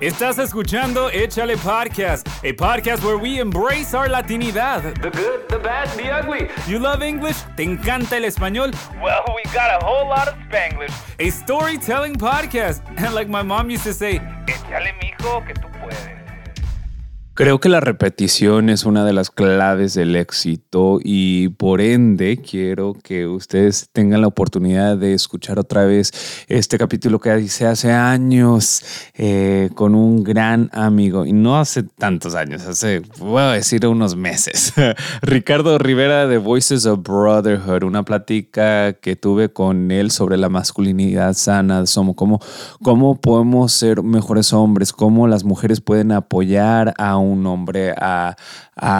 Estás escuchando Échale Podcast, a podcast where we embrace our Latinidad. The good, the bad, the ugly. You love English? ¿Te encanta el español? Well, we got a whole lot of Spanglish. A storytelling podcast. And like my mom used to say, Échale, mijo, que tú puedes. Creo que la repetición es una de las claves del éxito y por ende quiero que ustedes tengan la oportunidad de escuchar otra vez este capítulo que hice hace años eh, con un gran amigo y no hace tantos años, hace, voy a decir unos meses. Ricardo Rivera de Voices of Brotherhood, una plática que tuve con él sobre la masculinidad sana, somos cómo, cómo podemos ser mejores hombres, cómo las mujeres pueden apoyar a un un hombre a,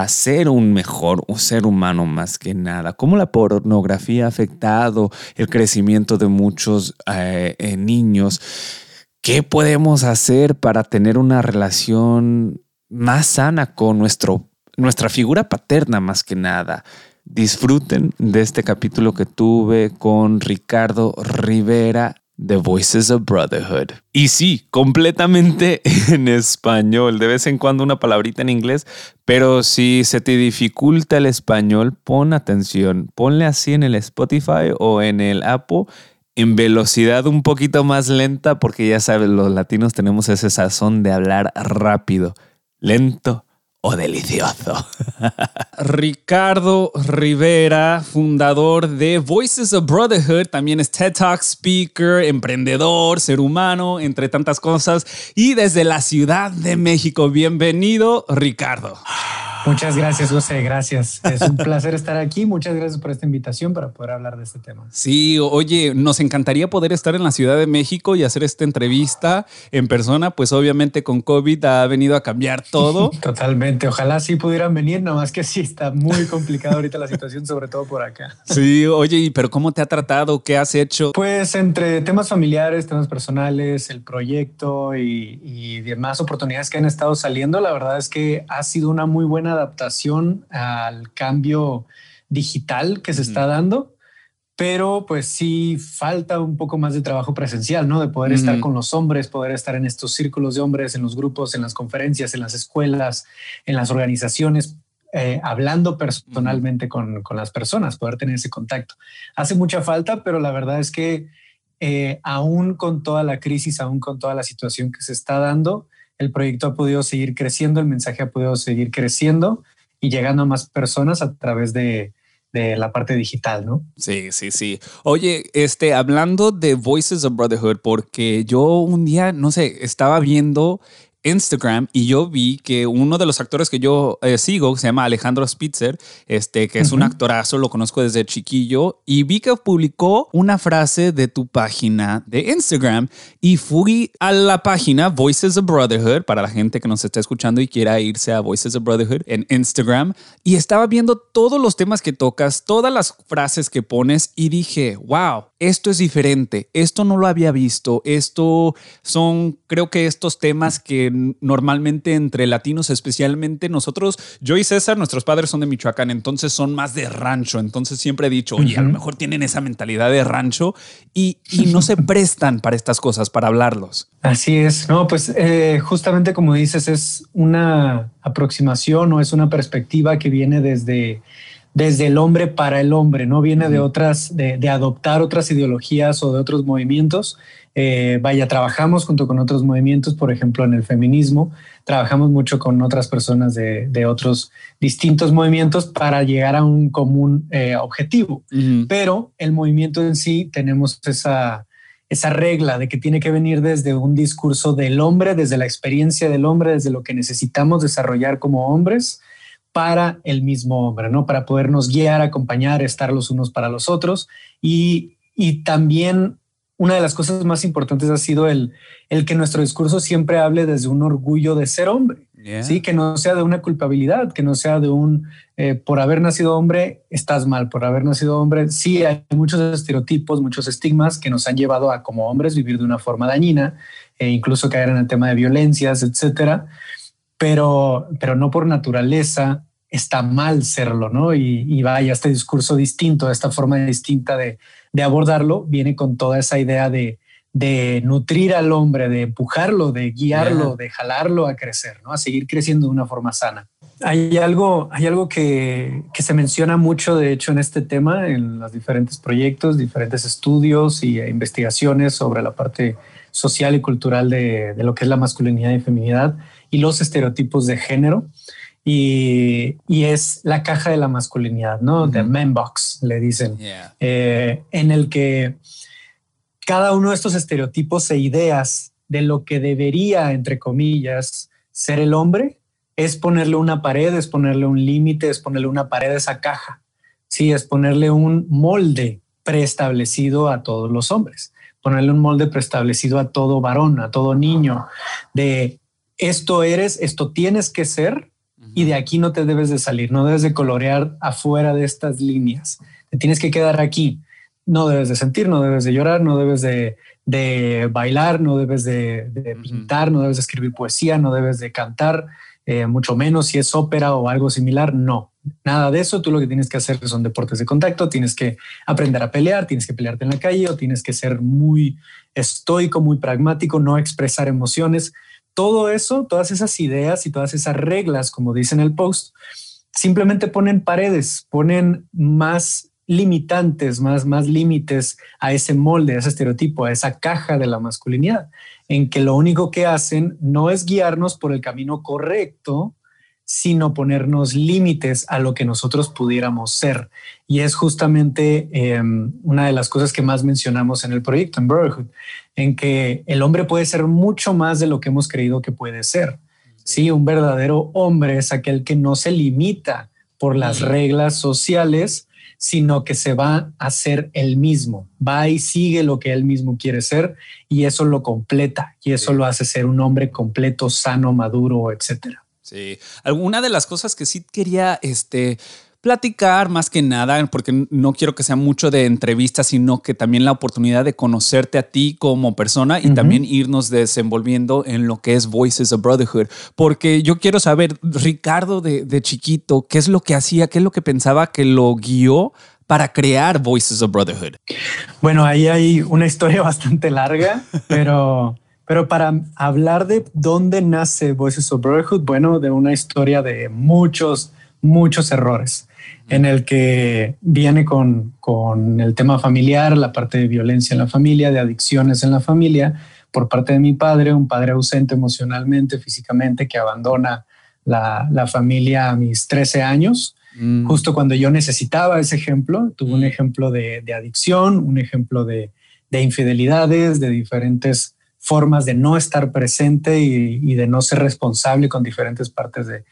ser un mejor, un ser humano más que nada. Cómo la pornografía ha afectado el crecimiento de muchos eh, eh, niños. ¿Qué podemos hacer para tener una relación más sana con nuestro, nuestra figura paterna más que nada? Disfruten de este capítulo que tuve con Ricardo Rivera The Voices of Brotherhood. Y sí, completamente en español. De vez en cuando una palabrita en inglés, pero si se te dificulta el español, pon atención. Ponle así en el Spotify o en el Apple en velocidad un poquito más lenta, porque ya sabes, los latinos tenemos ese sazón de hablar rápido, lento o delicioso. Ricardo Rivera, fundador de Voices of Brotherhood, también es TED Talk speaker, emprendedor, ser humano, entre tantas cosas, y desde la Ciudad de México. Bienvenido, Ricardo. Muchas gracias, José. Gracias. Es un placer estar aquí. Muchas gracias por esta invitación para poder hablar de este tema. Sí, oye, nos encantaría poder estar en la Ciudad de México y hacer esta entrevista en persona. Pues obviamente con COVID ha venido a cambiar todo. Totalmente. Ojalá sí pudieran venir, nomás que sí está muy complicada ahorita la situación, sobre todo por acá. Sí, oye, pero ¿cómo te ha tratado? ¿Qué has hecho? Pues entre temas familiares, temas personales, el proyecto y, y demás oportunidades que han estado saliendo, la verdad es que ha sido una muy buena adaptación al cambio digital que se está dando, pero pues sí falta un poco más de trabajo presencial, ¿no? De poder estar con los hombres, poder estar en estos círculos de hombres, en los grupos, en las conferencias, en las escuelas, en las organizaciones, eh, hablando personalmente con, las personas, poder tener ese contacto. Hace mucha falta, pero la verdad es que eh, aún con toda la crisis, aún con toda la situación que se está dando, el proyecto ha podido seguir creciendo, el mensaje ha podido seguir creciendo y llegando a más personas a través de, la parte digital, ¿no? Sí, sí, sí. Oye, este, hablando de Voices of Brotherhood, porque yo un día, no sé, estaba viendo Instagram y yo vi que uno de los actores que yo eh, sigo se llama Alejandro Spitzer, este, que es un actorazo, lo conozco desde chiquillo, y vi que publicó una frase de tu página de Instagram y fui a la página Voices of Brotherhood para la gente que nos está escuchando y quiera irse a Voices of Brotherhood en Instagram y estaba viendo todos los temas que tocas, todas las frases que pones y dije, wow, esto es diferente, esto no lo había visto, esto son, creo que estos temas que normalmente entre latinos, especialmente nosotros, yo y César, nuestros padres son de Michoacán, entonces son más de rancho, entonces siempre he dicho, oye, a lo mejor tienen esa mentalidad de rancho y, no se prestan para estas cosas, para hablarlos. Así es, no, pues eh, justamente como dices, es una aproximación o es una perspectiva que viene desde desde el hombre para el hombre, no viene de otras, de, adoptar otras ideologías o de otros movimientos. Eh, vaya, trabajamos junto con otros movimientos, por ejemplo, en el feminismo, trabajamos mucho con otras personas de, otros distintos movimientos para llegar a un común eh, objetivo. Pero el movimiento en sí tenemos esa, esa regla de que tiene que venir desde un discurso del hombre, desde la experiencia del hombre, desde lo que necesitamos desarrollar como hombres para el mismo hombre, ¿no? Para podernos guiar, acompañar, estar los unos para los otros y, también una de las cosas más importantes ha sido el, el que nuestro discurso siempre hable desde un orgullo de ser hombre. Sí, que no sea de una culpabilidad, que no sea de un eh, por haber nacido hombre estás mal, por haber nacido hombre. Sí, hay muchos estereotipos, muchos estigmas que nos han llevado a como hombres vivir de una forma dañina e incluso caer en el tema de violencias, etcétera. Pero, pero no por naturaleza está mal serlo, ¿no? Y, y vaya, este discurso distinto, esta forma distinta de, de abordarlo, viene con toda esa idea de, de nutrir al hombre, de empujarlo, de guiarlo, de jalarlo a crecer, ¿no? a seguir creciendo de una forma sana. Hay algo, hay algo que, que, se menciona mucho, de hecho, en este tema, en los diferentes proyectos, diferentes estudios y investigaciones sobre la parte social y cultural de, de lo que es la masculinidad y feminidad y los estereotipos de género. Y, y, es la caja de la masculinidad, ¿no? The man box, le dicen, eh, en el que cada uno de estos estereotipos e ideas de lo que debería, entre comillas, ser el hombre, es ponerle una pared, es ponerle un límite, es ponerle una pared a esa caja. Sí, es ponerle un molde preestablecido a todos los hombres, ponerle un molde preestablecido a todo varón, a todo niño, de esto eres, esto tienes que ser y de aquí no te debes de salir, no debes de colorear afuera de estas líneas, te tienes que quedar aquí no debes de sentir, no debes de llorar, no debes de, bailar, no debes de, pintar, no debes de escribir poesía, no debes de cantar, eh, mucho menos si es ópera o algo similar, no. Nada de eso, tú lo que tienes que hacer son deportes de contacto, tienes que aprender a pelear, tienes que pelearte en la calle o tienes que ser muy estoico, muy pragmático, no expresar emociones. Todo eso, todas esas ideas y todas esas reglas, como dice en el post, simplemente ponen paredes, ponen más limitantes, más, más límites a ese molde, a ese estereotipo, a esa caja de la masculinidad, en que lo único que hacen no es guiarnos por el camino correcto, sino ponernos límites a lo que nosotros pudiéramos ser. Y es justamente em, una de las cosas que más mencionamos en el proyecto, en Brotherhood, en que el hombre puede ser mucho más de lo que hemos creído que puede ser. Sí, un verdadero hombre es aquel que no se limita por las reglas sociales, sino que se va a ser el mismo, va y sigue lo que él mismo quiere ser y eso lo completa y eso lo hace ser un hombre completo, sano, maduro, etcétera. Sí, alguna de las cosas que sí quería este platicar más que nada, porque no quiero que sea mucho de entrevista, sino que también la oportunidad de conocerte a ti como persona y también irnos desenvolviendo en lo que es Voices of Brotherhood. Porque yo quiero saber, Ricardo de, de chiquito, ¿qué es lo que hacía? ¿Qué es lo que pensaba que lo guió para crear Voices of Brotherhood? Bueno, ahí hay una historia bastante larga, pero... Pero para hablar de dónde nace Voices of Brotherhood, bueno, de una historia de muchos, muchos errores en el que viene con, con, el tema familiar, la parte de violencia en la familia, de adicciones en la familia, por parte de mi padre, un padre ausente emocionalmente, físicamente, que abandona la, la familia a mis 13 años, mm. justo cuando yo necesitaba ese ejemplo. Tuve un mm. ejemplo de, de, adicción, un ejemplo de, de, infidelidades, de diferentes formas de no estar presente y, y de no ser responsable con diferentes partes de,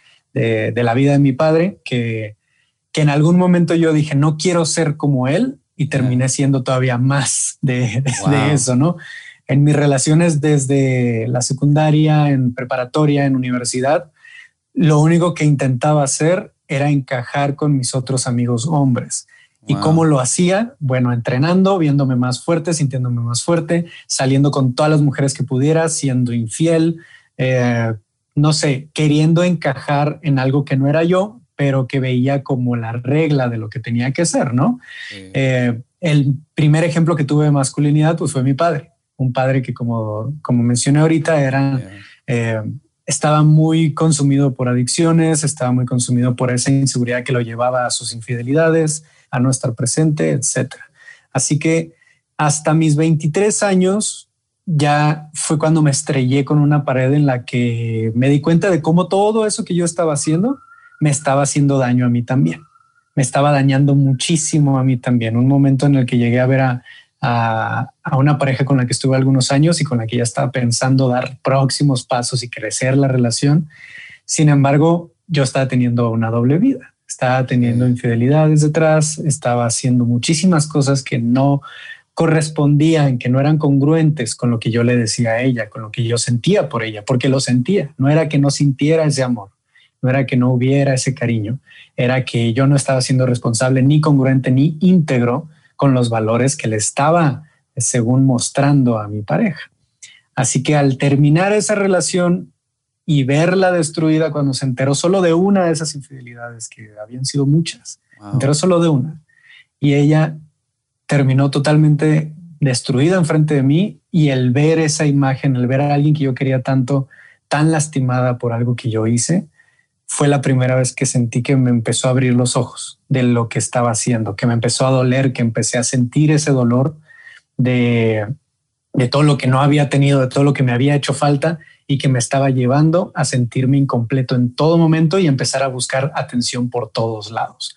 de, la vida de mi padre, que, que en algún momento yo dije, no quiero ser como él y terminé siendo todavía más de, eso, ¿no? En mis relaciones desde la secundaria, en preparatoria, en universidad, lo único que intentaba hacer era encajar con mis otros amigos hombres. ¿Y cómo lo hacía? Bueno, entrenando, viéndome más fuerte, sintiéndome más fuerte, saliendo con todas las mujeres que pudiera, siendo infiel, eh, no sé, queriendo encajar en algo que no era yo, pero que veía como la regla de lo que tenía que ser, ¿no? Eh, el primer ejemplo que tuve de masculinidad pues fue mi padre, un padre que como, como mencioné ahorita era, eh, estaba muy consumido por adicciones, estaba muy consumido por esa inseguridad que lo llevaba a sus infidelidades, a no estar presente, etc. Así que hasta mis 23 años ya fue cuando me estrellé con una pared en la que me di cuenta de cómo todo eso que yo estaba haciendo me estaba haciendo daño a mí también. Me estaba dañando muchísimo a mí también. Un momento en el que llegué a ver a, una pareja con la que estuve algunos años y con la que ya estaba pensando dar próximos pasos y crecer la relación. Sin embargo, yo estaba teniendo una doble vida. Estaba teniendo infidelidades detrás, estaba haciendo muchísimas cosas que no correspondían, que no eran congruentes con lo que yo le decía a ella, con lo que yo sentía por ella, porque lo sentía. No era que no sintiera ese amor, no era que no hubiera ese cariño, era que yo no estaba siendo responsable ni congruente ni íntegro con los valores que le estaba, según mostrando a mi pareja. Así que al terminar esa relación y verla destruida cuando se enteró solo de una de esas infidelidades, que habían sido muchas, enteró solo de una, y ella terminó totalmente destruida enfrente de mí y el ver esa imagen, el ver a alguien que yo quería tanto, tan lastimada por algo que yo hice, fue la primera vez que sentí que me empezó a abrir los ojos de lo que estaba haciendo, que me empezó a doler, que empecé a sentir ese dolor de, de todo lo que no había tenido, de todo lo que me había hecho falta y que me estaba llevando a sentirme incompleto en todo momento y empezar a buscar atención por todos lados.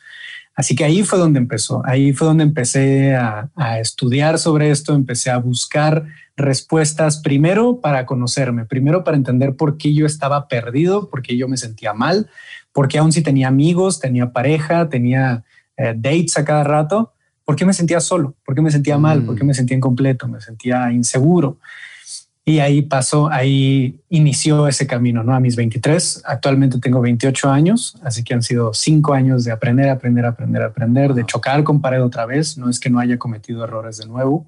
Así que ahí fue donde empezó, ahí fue donde empecé a, estudiar sobre esto, empecé a buscar respuestas primero para conocerme, primero para entender por qué yo estaba perdido, por qué yo me sentía mal, porque aún si tenía amigos, tenía pareja, tenía eh, dates a cada rato, ¿por qué me sentía solo? ¿Por qué me sentía mal? ¿Por qué me sentía incompleto? Me sentía inseguro. Y ahí pasó, ahí inició ese camino, ¿no? A mis 23, actualmente tengo 28 años, así que han sido cinco años de aprender, aprender, aprender, aprender, de chocar con pared otra vez. No es que no haya cometido errores de nuevo,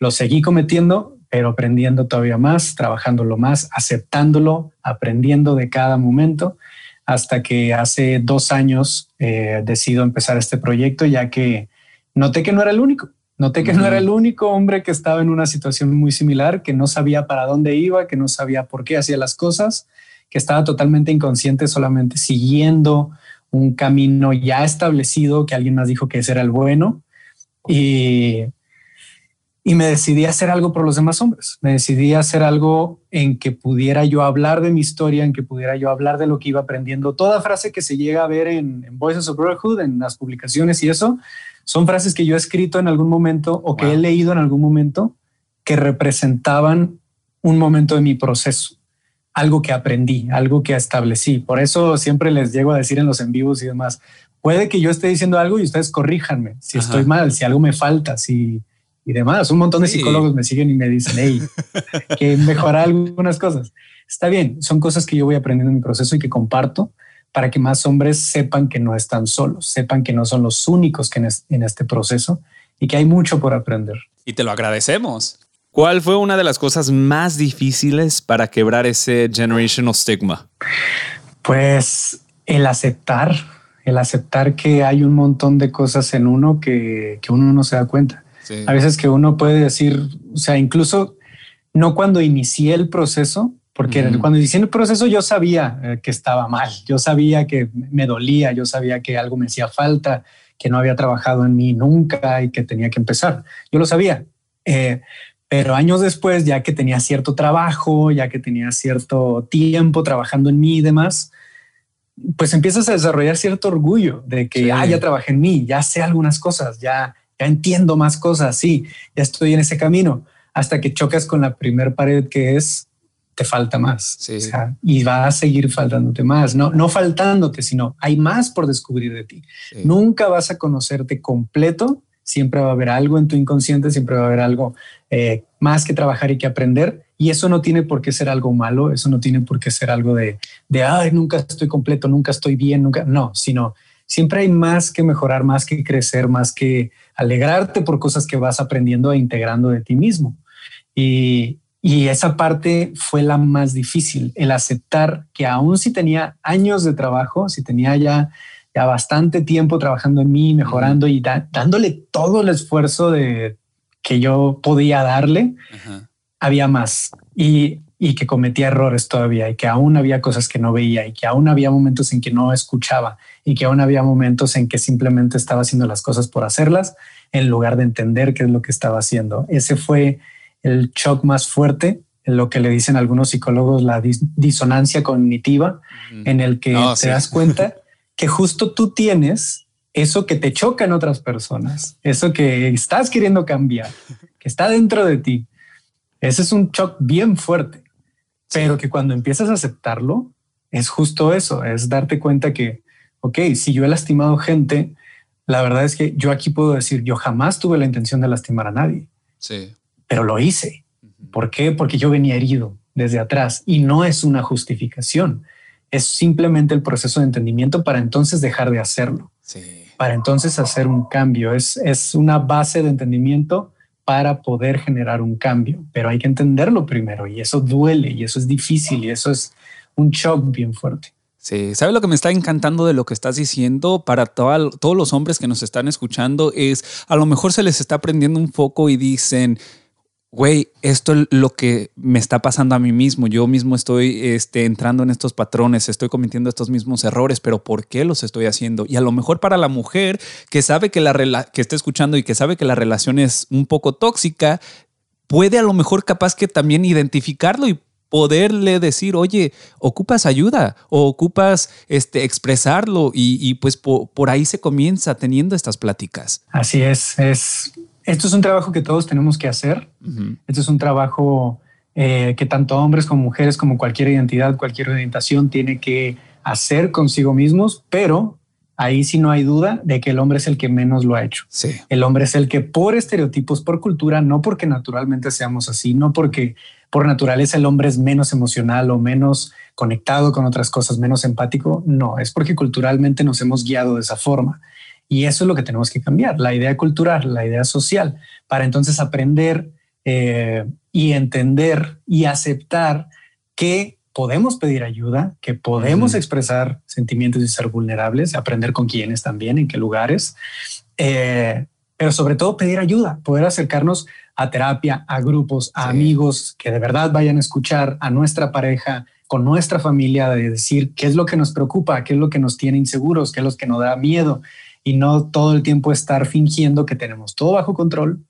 lo seguí cometiendo, pero aprendiendo todavía más, trabajándolo más, aceptándolo, aprendiendo de cada momento, hasta que hace dos años eh, decido empezar este proyecto, ya que noté que no era el único Noté que no era el único hombre que estaba en una situación muy similar, que no sabía para dónde iba, que no sabía por qué hacía las cosas, que estaba totalmente inconsciente, solamente siguiendo un camino ya establecido que alguien más dijo que ese era el bueno. Y, y me decidí a hacer algo por los demás hombres. Me decidí a hacer algo en que pudiera yo hablar de mi historia, en que pudiera yo hablar de lo que iba aprendiendo. Toda frase que se llega a ver en, en Voices of Brotherhood, en las publicaciones y eso, son frases que yo he escrito en algún momento o que he leído en algún momento que representaban un momento de mi proceso, algo que aprendí, algo que establecí. Por eso siempre les llego a decir en los en vivos y demás, puede que yo esté diciendo algo y ustedes corríjanme si estoy mal, si algo me falta, si y demás. Un montón de psicólogos me siguen y me dicen, hey, que mejorar algunas cosas. Está bien, son cosas que yo voy aprendiendo en mi proceso y que comparto para que más hombres sepan que no están solos, sepan que no son los únicos que en, este proceso y que hay mucho por aprender. Y te lo agradecemos. ¿Cuál fue una de las cosas más difíciles para quebrar ese generational stigma? Pues el aceptar, el aceptar que hay un montón de cosas en uno que, que uno no se da cuenta. A veces que uno puede decir, o sea, incluso no cuando inicié el proceso, porque cuando inicié el proceso yo sabía eh, que estaba mal, yo sabía que me dolía, yo sabía que algo me hacía falta, que no había trabajado en mí nunca y que tenía que empezar. Yo lo sabía. Eh, pero años después, ya que tenía cierto trabajo, ya que tenía cierto tiempo trabajando en mí y demás, pues empiezas a desarrollar cierto orgullo de que ah, ya trabajé en mí, ya sé algunas cosas, ya, ya entiendo más cosas, sí, ya estoy en ese camino, hasta que chocas con la primer pared que es te falta más. y va a seguir faltándote más. No, no faltándote, sino hay más por descubrir de ti. Nunca vas a conocerte completo. Siempre va a haber algo en tu inconsciente, siempre va a haber algo eh, más que trabajar y que aprender. Y eso no tiene por qué ser algo malo, eso no tiene por qué ser algo de, de ay, nunca estoy completo, nunca estoy bien, nunca. No, sino siempre hay más que mejorar, más que crecer, más que alegrarte por cosas que vas aprendiendo e integrando de ti mismo. Y, y esa parte fue la más difícil, el aceptar que aún si tenía años de trabajo, si tenía ya, ya bastante tiempo trabajando en mí, mejorando y dándole todo el esfuerzo de, que yo podía darle, había más. Y, y que cometía errores todavía y que aún había cosas que no veía y que aún había momentos en que no escuchaba y que aún había momentos en que simplemente estaba haciendo las cosas por hacerlas en lugar de entender qué es lo que estaba haciendo. Ese fue el shock más fuerte, lo que le dicen algunos psicólogos la disonancia cognitiva, en el que te das cuenta que justo tú tienes eso que te choca en otras personas, eso que estás queriendo cambiar, que está dentro de ti. Ese es un shock bien fuerte, pero que cuando empiezas a aceptarlo, es justo eso, es darte cuenta que, ok, si yo he lastimado gente, la verdad es que yo aquí puedo decir, yo jamás tuve la intención de lastimar a nadie Sí. Pero lo hice. ¿Por qué? Porque yo venía herido desde atrás y no es una justificación. Es simplemente el proceso de entendimiento para entonces dejar de hacerlo. Para entonces hacer un cambio. Es, es una base de entendimiento para poder generar un cambio, pero hay que entenderlo primero y eso duele y eso es difícil y eso es un shock bien fuerte. Sí, ¿sabes lo que me está encantando de lo que estás diciendo para todos los hombres que nos están escuchando? Es a lo mejor se les está prendiendo un foco y dicen, güey, esto es lo que me está pasando a mí mismo. Yo mismo estoy este, entrando en estos patrones, estoy cometiendo estos mismos errores, pero ¿por qué los estoy haciendo? Y a lo mejor para la mujer que sabe que la que está escuchando y que sabe que la relación es un poco tóxica, puede a lo mejor capaz que también identificarlo y poderle decir, oye, ocupas ayuda o ocupas este, expresarlo y, pues por ahí se comienza teniendo estas pláticas. Así es, es esto es un trabajo que todos tenemos que hacer. Esto es un trabajo eh, que tanto hombres como mujeres, como cualquier identidad, cualquier orientación tiene que hacer consigo mismos, pero ahí sí no hay duda de que el hombre es el que menos lo ha hecho. El hombre es el que por estereotipos, por cultura, no porque naturalmente seamos así, no porque por naturaleza el hombre es menos emocional o menos conectado con otras cosas, menos empático, no, es porque culturalmente nos hemos guiado de esa forma. Y eso es lo que tenemos que cambiar, la idea cultural, la idea social, para entonces aprender eh, y entender y aceptar que podemos pedir ayuda, que podemos expresar sentimientos y ser vulnerables, aprender con quiénes también, en qué lugares, eh, pero sobre todo pedir ayuda, poder acercarnos a terapia, a grupos, a amigos que de verdad vayan a escuchar a nuestra pareja, con nuestra familia, de decir qué es lo que nos preocupa, qué es lo que nos tiene inseguros, qué es lo que nos da miedo, y no todo el tiempo estar fingiendo que tenemos todo bajo control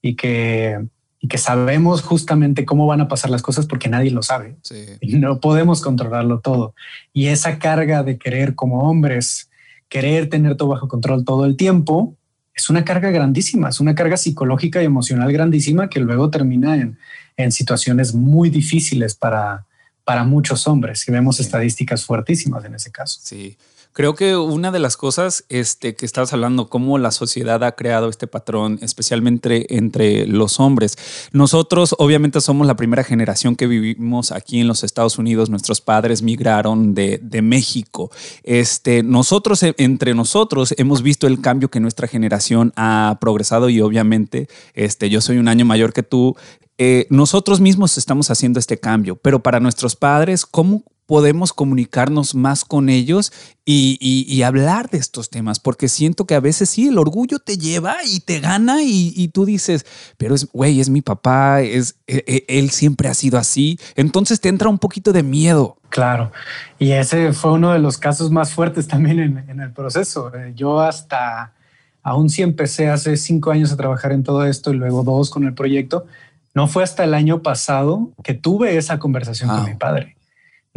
y que, y que sabemos justamente cómo van a pasar las cosas porque nadie lo sabe. Y no podemos controlarlo todo. Y esa carga de querer como hombres, querer tener todo bajo control todo el tiempo, es una carga grandísima, es una carga psicológica y emocional grandísima que luego termina en, en situaciones muy difíciles para, para muchos hombres. Y vemos estadísticas fuertísimas en ese caso. Sí. Creo que una de las cosas este, que estabas hablando, cómo la sociedad ha creado este patrón, especialmente entre los hombres. Nosotros obviamente somos la primera generación que vivimos aquí en los Estados Unidos. Nuestros padres migraron de, México. Este, nosotros, e, entre nosotros, hemos visto el cambio que nuestra generación ha progresado y obviamente este, yo soy un año mayor que tú. Eh, nosotros mismos estamos haciendo este cambio, pero para nuestros padres, ¿cómo podemos comunicarnos más con ellos y, hablar de estos temas, porque siento que a veces sí, el orgullo te lleva y te gana y, tú dices, pero es, güey, es mi papá, es, e, e, él siempre ha sido así, entonces te entra un poquito de miedo. Claro, y ese fue uno de los casos más fuertes también en, el proceso. Eh, yo hasta, aún si empecé hace cinco años a trabajar en todo esto y luego dos con el proyecto, no fue hasta el año pasado que tuve esa conversación con mi padre.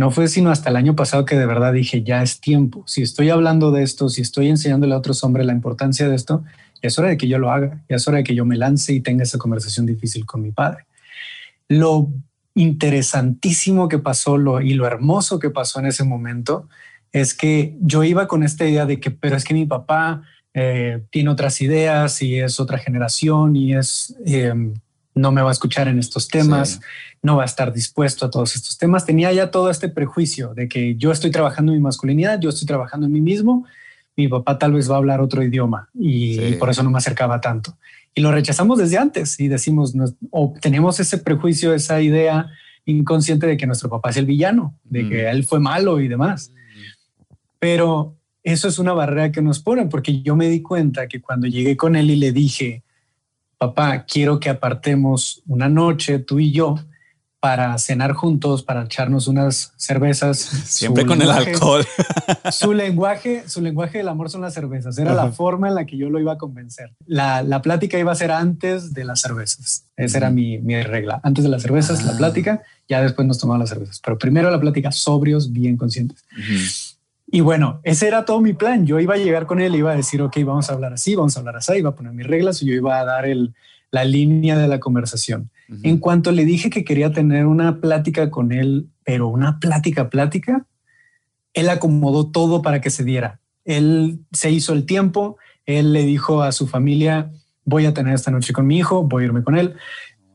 No fue sino hasta el año pasado que de verdad dije, ya es tiempo. Si estoy hablando de esto, si estoy enseñándole a otros hombres la importancia de esto, es hora de que yo lo haga, es hora de que yo me lance y tenga esa conversación difícil con mi padre. Lo interesantísimo que pasó lo, y lo hermoso que pasó en ese momento es que yo iba con esta idea de que, pero es que mi papá eh, tiene otras ideas y es otra generación y es... Em, no me va a escuchar en estos temas, no va a estar dispuesto a todos estos temas. Tenía ya todo este prejuicio de que yo estoy trabajando en mi masculinidad, yo estoy trabajando en mí mismo, mi papá tal vez va a hablar otro idioma y, por eso no me acercaba tanto. Y lo rechazamos desde antes y decimos, o tenemos ese prejuicio, esa idea inconsciente de que nuestro papá es el villano, de que mm. él fue malo y demás. Pero eso es una barrera que nos ponen porque yo me di cuenta que cuando llegué con él y le dije, papá, quiero que apartemos una noche tú y yo para cenar juntos, para echarnos unas cervezas. Siempre con el alcohol. su lenguaje, su lenguaje del amor son las cervezas. Era la forma en la que yo lo iba a convencer. La, la, plática iba a ser antes de las cervezas. Esa era mi, mi, regla. Antes de las cervezas, la ah. plática, ya después nos tomamos las cervezas. Pero primero la plática sobrios, bien conscientes. Y bueno, ese era todo mi plan. Yo iba a llegar con él, iba a decir, ok, vamos a hablar así, vamos a hablar así, iba a poner mis reglas y yo iba a dar el, la línea de la conversación. En cuanto le dije que quería tener una plática con él, pero una plática, plática, él acomodó todo para que se diera. Él se hizo el tiempo, él le dijo a su familia, voy a tener esta noche con mi hijo, voy a irme con él.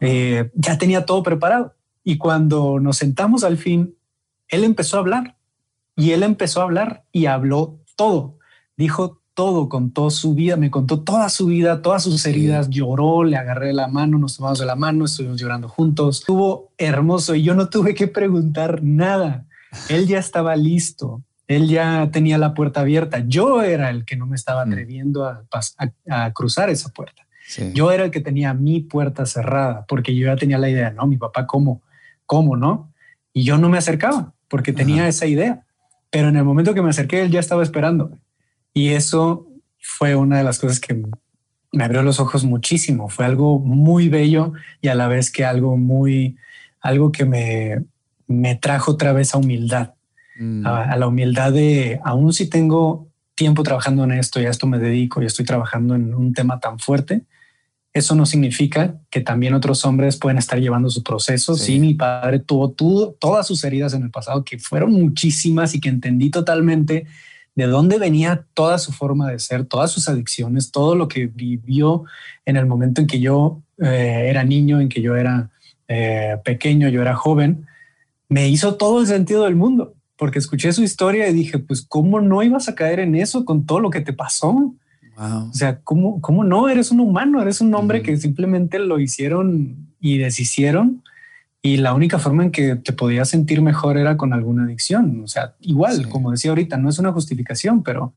Eh, ya tenía todo preparado. Y cuando nos sentamos al fin, él empezó a hablar y él empezó a hablar y habló todo. Dijo todo, contó su vida, me contó toda su vida, todas sus heridas, lloró, le agarré la mano, nos tomamos de la mano, estuvimos llorando juntos. Estuvo hermoso y yo no tuve que preguntar nada. Él ya estaba listo, él ya tenía la puerta abierta. Yo era el que no me estaba mm. atreviendo a, a, cruzar esa puerta. Yo era el que tenía mi puerta cerrada porque yo ya tenía la idea, no, mi papá, ¿cómo? ¿Cómo no? Y yo no me acercaba porque tenía esa idea. Pero en el momento que me acerqué, él ya estaba esperando. Y eso fue una de las cosas que me abrió los ojos muchísimo. Fue algo muy bello y a la vez que algo muy, algo que me, me trajo otra vez a humildad, mm. a, la humildad de, aún si tengo tiempo trabajando en esto y a esto me dedico y estoy trabajando en un tema tan fuerte, eso no significa que también otros hombres pueden estar llevando su proceso. Sí, mi padre tuvo, todas sus heridas en el pasado, que fueron muchísimas y que entendí totalmente de dónde venía toda su forma de ser, todas sus adicciones, todo lo que vivió en el momento en que yo eh, era niño, en que yo era eh, pequeño, yo era joven, me hizo todo el sentido del mundo, porque escuché su historia y dije, pues, ¿cómo no ibas a caer en eso con todo lo que te pasó? O sea, ¿cómo, ¿cómo no? Eres un humano, eres un hombre que simplemente lo hicieron y deshicieron. Y la única forma en que te podías sentir mejor era con alguna adicción. O sea, igual, como decía ahorita, no es una justificación, pero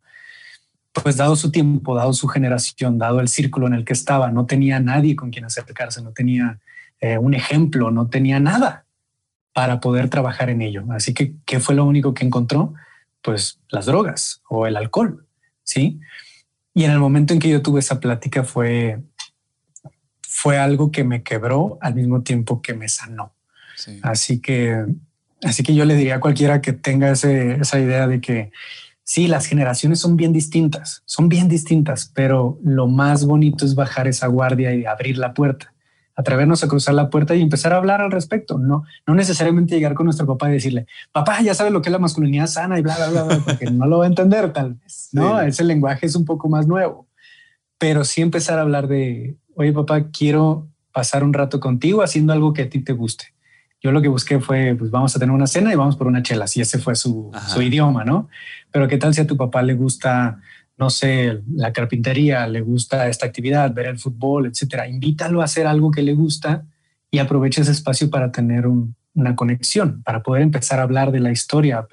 pues dado su tiempo, dado su generación, dado el círculo en el que estaba, no tenía nadie con quien acercarse, no tenía eh, un ejemplo, no tenía nada para poder trabajar en ello. Así que, ¿qué fue lo único que encontró? Pues las drogas o el alcohol, ¿sí? Y en el momento en que yo tuve esa plática fue, fue algo que me quebró al mismo tiempo que me sanó. Así que, así que yo le diría a cualquiera que tenga esa idea de que sí, las generaciones son bien distintas, son bien distintas, pero lo más bonito es bajar esa guardia y abrir la puerta atrevernos a cruzar la puerta y empezar a hablar al respecto. No, no necesariamente llegar con nuestro papá y decirle, papá, ya sabes lo que es la masculinidad sana y bla, bla, bla, bla porque no lo va a entender tal vez. No, ese lenguaje es un poco más nuevo, pero sí empezar a hablar de, oye, papá, quiero pasar un rato contigo haciendo algo que a ti te guste. Yo lo que busqué fue, pues vamos a tener una cena y vamos por una chela, si ese fue su, su idioma, ¿no? Pero qué tal si a tu papá le gusta no sé, la carpintería, le gusta esta actividad, ver el fútbol, etcétera. Invítalo a hacer algo que le gusta y aprovecha ese espacio para tener una conexión, para poder empezar a hablar de la historia.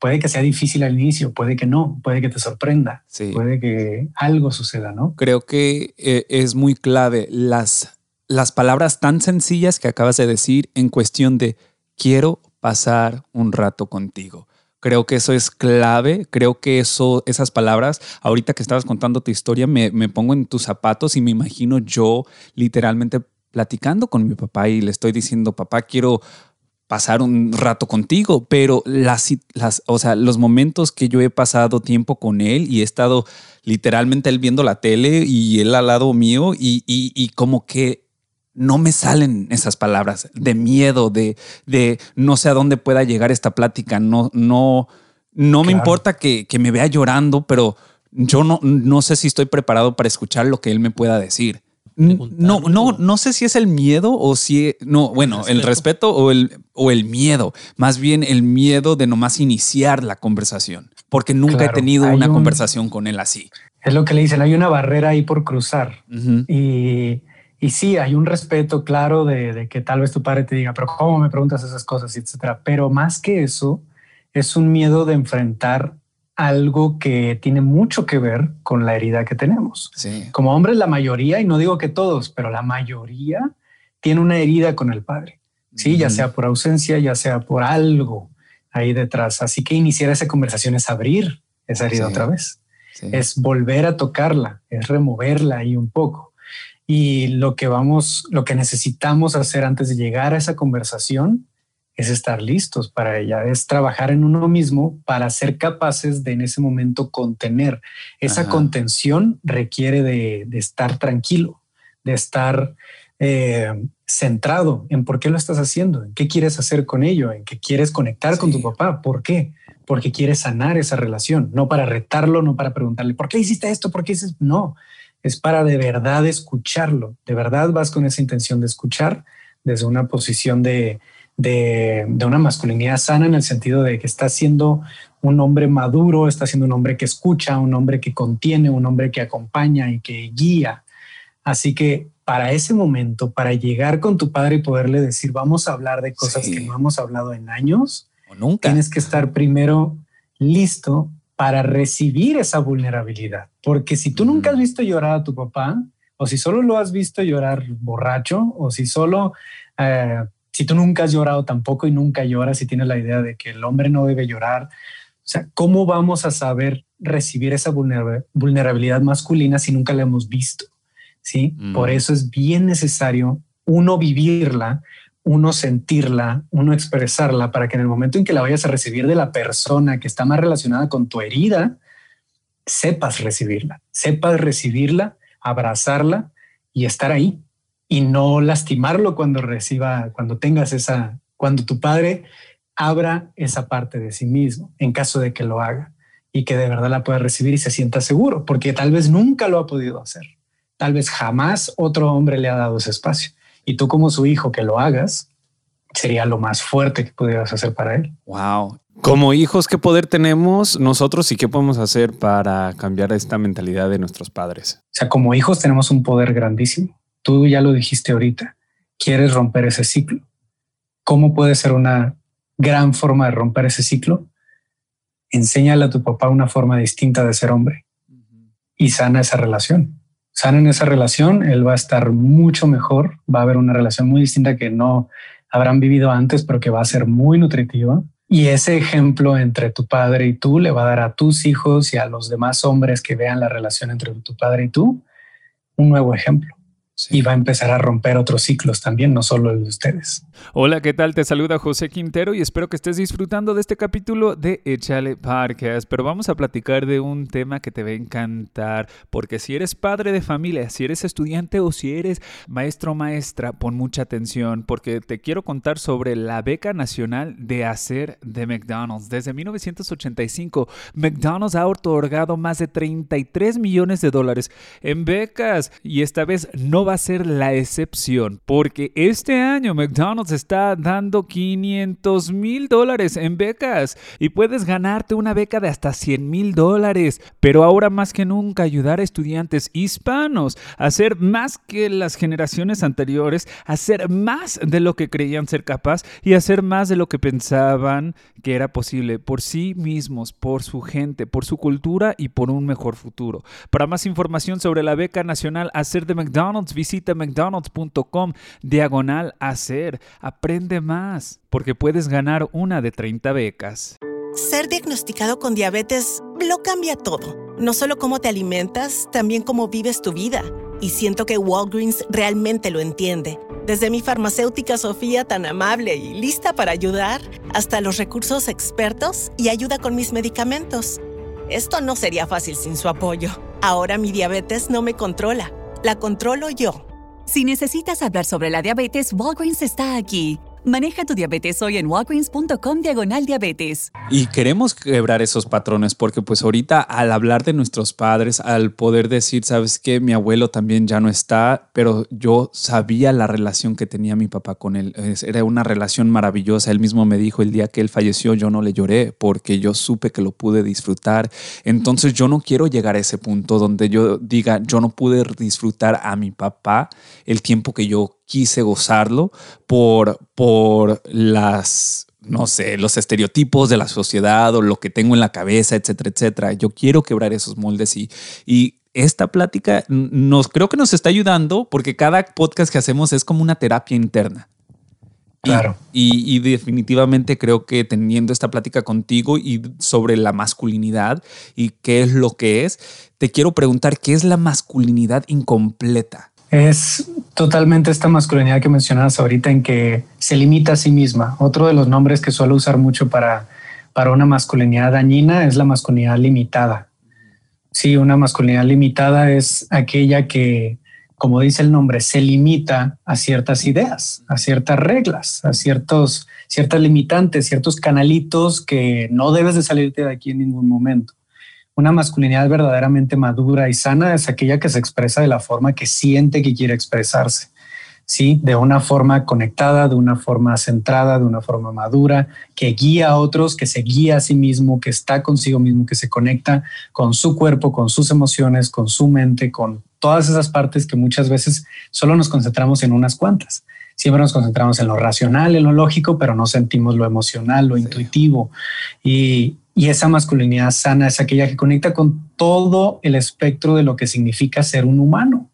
Puede que sea difícil al inicio, puede que no, puede que te sorprenda, puede que algo suceda, ¿no? Creo que eh, es muy clave las, las palabras tan sencillas que acabas de decir en cuestión de quiero pasar un rato contigo. Creo que eso es clave. Creo que eso, esas palabras, ahorita que estabas contando tu historia, me, pongo en tus zapatos y me imagino yo literalmente platicando con mi papá y le estoy diciendo, papá, quiero pasar un rato contigo, pero las, las, o sea, los momentos que yo he pasado tiempo con él y he estado literalmente él viendo la tele y él al lado mío y, y, y como que no me salen esas palabras de miedo, de, de no sé a dónde pueda llegar esta plática. No, no, no me importa que, me vea llorando, pero yo no, no sé si estoy preparado para escuchar lo que él me pueda decir. No, no, no sé si es el miedo o si, no, bueno, el respeto o el, o el miedo, más bien el miedo de nomás iniciar la conversación, porque nunca he tenido una conversación con él así. Es lo que le dicen, hay una barrera ahí por cruzar y y sí, hay un respeto claro de, que tal vez tu padre te diga, pero ¿cómo me preguntas esas cosas, etcétera? Pero más que eso, es un miedo de enfrentar algo que tiene mucho que ver con la herida que tenemos. Como hombres, la mayoría, y no digo que todos, pero la mayoría tiene una herida con el padre. Sí, ya sea por ausencia, ya sea por algo ahí detrás. Así que iniciar esa conversación es abrir esa herida otra vez. Es volver a tocarla, es removerla ahí un poco. Y lo que vamos, lo que necesitamos hacer antes de llegar a esa conversación es estar listos para ella, es trabajar en uno mismo para ser capaces de en ese momento contener. Esa contención requiere de, estar tranquilo, de estar eh, centrado en por qué lo estás haciendo, en qué quieres hacer con ello, en qué quieres conectar con tu papá, por qué, porque quieres sanar esa relación, no para retarlo, no para preguntarle por qué hiciste esto, por qué hiciste, no, es para de verdad escucharlo. De verdad vas con esa intención de escuchar desde una posición de, de, una masculinidad sana en el sentido de que está siendo un hombre maduro, está siendo un hombre que escucha, un hombre que contiene, un hombre que acompaña y que guía. Así que para ese momento, para llegar con tu padre y poderle decir, vamos a hablar de cosas que no hemos hablado en años, o nunca. tienes que estar primero listo para recibir esa vulnerabilidad. Porque si tú nunca has visto llorar a tu papá, o si solo lo has visto llorar borracho, o si solo, eh, si tú nunca has llorado tampoco y nunca lloras y tienes la idea de que el hombre no debe llorar, o sea, ¿cómo vamos a saber recibir esa vulnerabilidad masculina si nunca la hemos visto? Sí, por eso es bien necesario uno vivirla, uno sentirla, uno expresarla para que en el momento en que la vayas a recibir de la persona que está más relacionada con tu herida, sepas recibirla, sepas recibirla, abrazarla y estar ahí y no lastimarlo cuando reciba, cuando tengas esa, cuando tu padre abra esa parte de sí mismo, en caso de que lo haga y que de verdad la pueda recibir y se sienta seguro, porque tal vez nunca lo ha podido hacer. Tal vez jamás otro hombre le ha dado ese espacio y tú como su hijo que lo hagas, sería lo más fuerte que pudieras hacer para él. Wow. Como hijos, ¿qué poder tenemos nosotros y qué podemos hacer para cambiar esta mentalidad de nuestros padres? O sea, como hijos tenemos un poder grandísimo. Tú ya lo dijiste ahorita. Quieres romper ese ciclo. ¿Cómo puede ser una gran forma de romper ese ciclo? Enséñale a tu papá una forma distinta de ser hombre y sana esa relación sanen esa relación, él va a estar mucho mejor, va a haber una relación muy distinta que no habrán vivido antes, pero que va a ser muy nutritiva. Y ese ejemplo entre tu padre y tú le va a dar a tus hijos y a los demás hombres que vean la relación entre tu padre y tú un nuevo ejemplo y va a empezar a romper otros ciclos también, no solo el de ustedes. Hola, ¿qué tal? Te saluda José Quintero y espero que estés disfrutando de este capítulo de Échale Podcast. Pero vamos a platicar de un tema que te va a encantar, porque si eres padre de familia, si eres estudiante o si eres maestro o maestra, pon mucha atención, porque te quiero contar sobre la beca nacional de hacer de McDonald's. Desde 1985, McDonald's ha otorgado más de 33 millones de dólares en becas y esta vez no va a ser la excepción, porque este año McDonald's está dando 500 mil dólares en becas y puedes ganarte una beca de hasta 100 mil dólares. Pero ahora más que nunca ayudar a estudiantes hispanos a hacer más que las generaciones anteriores, a hacer más de lo que creían ser capaz y hacer más de lo que pensaban que era posible por sí mismos, por su gente, por su cultura y por un mejor futuro. Para más información sobre la beca nacional Hacer de McDonald's, visita mcdonalds.com diagonal hacer. Aprende más, porque puedes ganar una de 30 becas. Ser diagnosticado con diabetes lo cambia todo. No solo cómo te alimentas, también cómo vives tu vida. Y siento que Walgreens realmente lo entiende. Desde mi farmacéutica Sofía tan amable y lista para ayudar, hasta los recursos expertos y ayuda con mis medicamentos. Esto no sería fácil sin su apoyo. Ahora mi diabetes no me controla la controlo yo. Si necesitas hablar sobre la diabetes, Walgreens está aquí. Maneja tu diabetes hoy en walgreens.com diagonal diabetes. Y queremos quebrar esos patrones porque pues ahorita al hablar de nuestros padres, al poder decir, sabes que mi abuelo también ya no está, pero yo sabía la relación que tenía mi papá con él. Era una relación maravillosa. Él mismo me dijo el día que él falleció, yo no le lloré porque yo supe que lo pude disfrutar. Entonces yo no quiero llegar a ese punto donde yo diga, yo no pude disfrutar a mi papá el tiempo que yo quise gozarlo por, por las, no sé, los estereotipos de la sociedad o lo que tengo en la cabeza, etcétera, etcétera. Yo quiero quebrar esos moldes y, y esta plática nos creo que nos está ayudando porque cada podcast que hacemos es como una terapia interna. Claro. Y, y, definitivamente creo que teniendo esta plática contigo y sobre la masculinidad y qué es lo que es, te quiero preguntar qué es la masculinidad incompleta. Es totalmente esta masculinidad que mencionabas ahorita en que se limita a sí misma. Otro de los nombres que suelo usar mucho para, para una masculinidad dañina es la masculinidad limitada. Sí, una masculinidad limitada es aquella que, como dice el nombre, se limita a ciertas ideas, a ciertas reglas, a ciertos, ciertas limitantes, ciertos canalitos que no debes de salirte de aquí en ningún momento Una masculinidad verdaderamente madura y sana es aquella que se expresa de la forma que siente que quiere expresarse. ¿sí? De una forma conectada, de una forma centrada, de una forma madura, que guía a otros, que se guía a sí mismo, que está consigo mismo, que se conecta con su cuerpo, con sus emociones, con su mente, con todas esas partes que muchas veces solo nos concentramos en unas cuantas. Siempre nos concentramos en lo racional, en lo lógico, pero no sentimos lo emocional, lo intuitivo. Y, y esa masculinidad sana es aquella que conecta con todo el espectro de lo que significa ser un humano.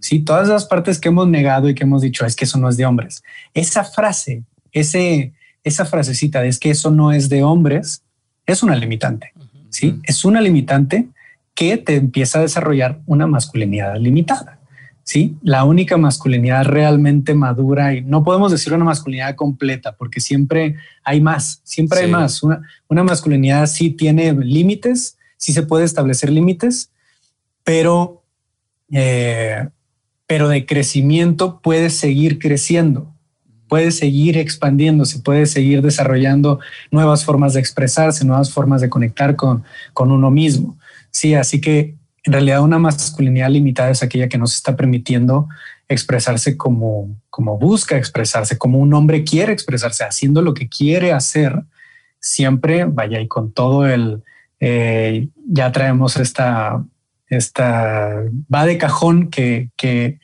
Sí, todas las partes que hemos negado y que hemos dicho es que eso no es de hombres. Esa frase, ese, esa frasecita de es que eso no es de hombres, es una limitante. Sí, es una limitante que te empieza a desarrollar una masculinidad limitada. Sí, la única masculinidad realmente madura y no podemos decir una masculinidad completa porque siempre hay más, siempre hay más. Una, una masculinidad sí tiene límites, sí se puede establecer límites, pero eh, pero de crecimiento puede seguir creciendo, puede seguir expandiéndose, puede seguir desarrollando nuevas formas de expresarse, nuevas formas de conectar con, con uno mismo. Sí, así que en realidad una masculinidad limitada es aquella que no se está permitiendo expresarse como, como busca expresarse, como un hombre quiere expresarse, haciendo lo que quiere hacer, siempre vaya y con todo el, eh, ya traemos esta esta, va de cajón que, que,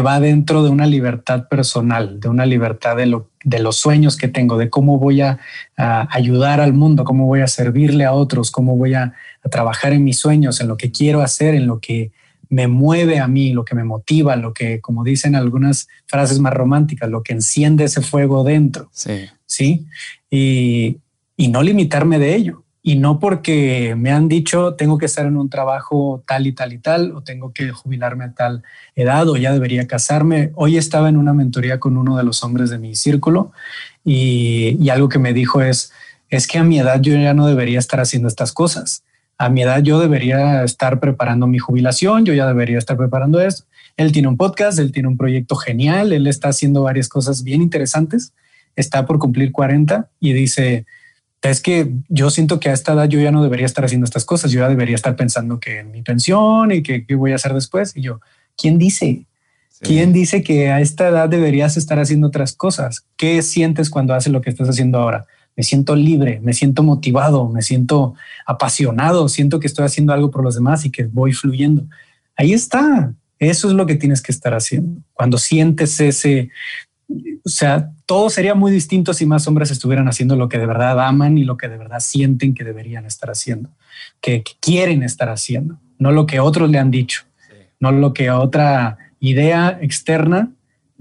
va dentro de una libertad personal, de una libertad de, lo, de los sueños que tengo, de cómo voy a, ayudar al mundo, cómo voy a servirle a otros, cómo voy a, trabajar en mis sueños, en lo que quiero hacer, en lo que me mueve a mí, lo que me motiva, lo que, como dicen algunas frases más románticas, lo que enciende ese fuego dentro. Sí. Sí. Y, y no limitarme de ello y no porque me han dicho tengo que estar en un trabajo tal y tal y tal o tengo que jubilarme a tal edad o ya debería casarme. Hoy estaba en una mentoría con uno de los hombres de mi círculo y, y algo que me dijo es, es que a mi edad yo ya no debería estar haciendo estas cosas. A mi edad yo debería estar preparando mi jubilación, yo ya debería estar preparando esto. Él tiene un podcast, él tiene un proyecto genial, él está haciendo varias cosas bien interesantes, está por cumplir 40 y dice, es que yo siento que a esta edad yo ya no debería estar haciendo estas cosas, yo ya debería estar pensando que en mi pensión y que qué voy a hacer después. Y yo, ¿quién dice? ¿Quién dice que a esta edad deberías estar haciendo otras cosas? ¿Qué sientes cuando haces lo que estás haciendo ahora? Me siento libre, me siento motivado, me siento apasionado, siento que estoy haciendo algo por los demás y que voy fluyendo. Ahí está. Eso es lo que tienes que estar haciendo. Cuando sientes ese, o sea, todo sería muy distinto si más hombres estuvieran haciendo lo que de verdad aman y lo que de verdad sienten que deberían estar haciendo, que, quieren estar haciendo, no lo que otros le han dicho, no lo que otra idea externa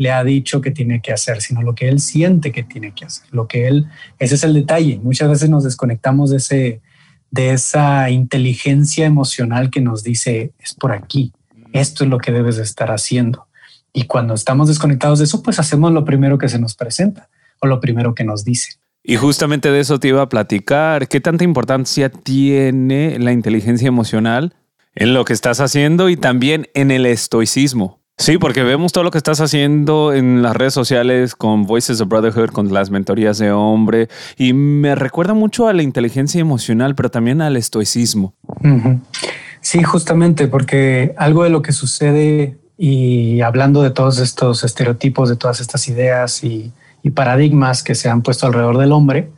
le ha dicho que tiene que hacer, sino lo que él siente que tiene que hacer, lo que él, ese es el detalle. Muchas veces nos desconectamos de ese, de esa inteligencia emocional que nos dice es por aquí, esto es lo que debes de estar haciendo. Y cuando estamos desconectados de eso, pues hacemos lo primero que se nos presenta o lo primero que nos dice. Y justamente de eso te iba a platicar. ¿Qué tanta importancia tiene la inteligencia emocional en lo que estás haciendo y también en el estoicismo? Sí, porque vemos todo lo que estás haciendo en las redes sociales con Voices of Brotherhood, con las mentorías de hombre, y me recuerda mucho a la inteligencia emocional, pero también al estoicismo. Sí, justamente, porque algo de lo que sucede y hablando de todos estos estereotipos, de todas estas ideas y, paradigmas que se han puesto alrededor del hombre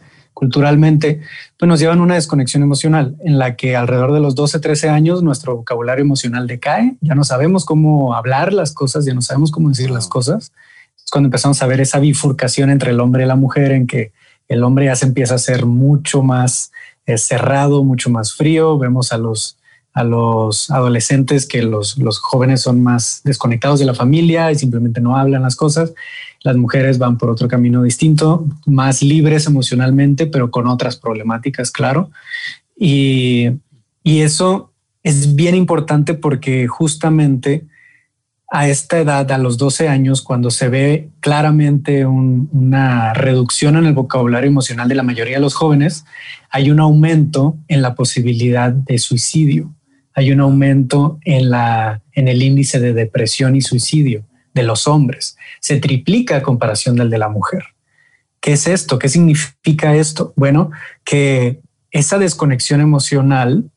culturalmente, pues nos llevan a una desconexión emocional en la que alrededor de los 12, 13 años nuestro vocabulario emocional decae, ya no sabemos cómo hablar las cosas, ya no sabemos cómo decir las cosas. Es cuando empezamos a ver esa bifurcación entre el hombre y la mujer en que el hombre ya se empieza a ser mucho más eh, cerrado, mucho más frío, vemos a los a los adolescentes que los, los, jóvenes son más desconectados de la familia y simplemente no hablan las cosas. Las mujeres van por otro camino distinto, más libres emocionalmente, pero con otras problemáticas, claro. Y, y eso es bien importante porque justamente a esta edad, a los 12 años, cuando se ve claramente una reducción en el vocabulario emocional de la mayoría de los jóvenes, hay un aumento en la posibilidad de suicidio hay un aumento en, la, en el índice de depresión y suicidio de los hombres. Se triplica a comparación del de la mujer. ¿Qué es esto? ¿Qué significa esto? Bueno, que esa desconexión emocional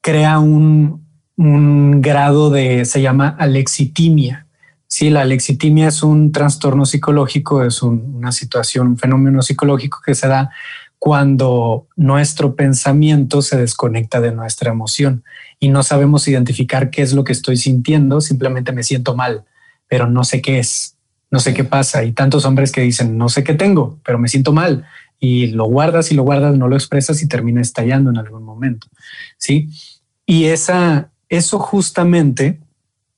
crea un, un grado de, se llama alexitimia. Sí, la alexitimia es un trastorno psicológico, es una situación, un fenómeno psicológico que se da cuando nuestro pensamiento se desconecta de nuestra emoción y no sabemos identificar qué es lo que estoy sintiendo, simplemente me siento mal, pero no sé qué es, no sé qué pasa. Y tantos hombres que dicen, no sé qué tengo, pero me siento mal y lo guardas y lo guardas, no lo expresas y termina estallando en algún momento. Sí. Y esa, eso justamente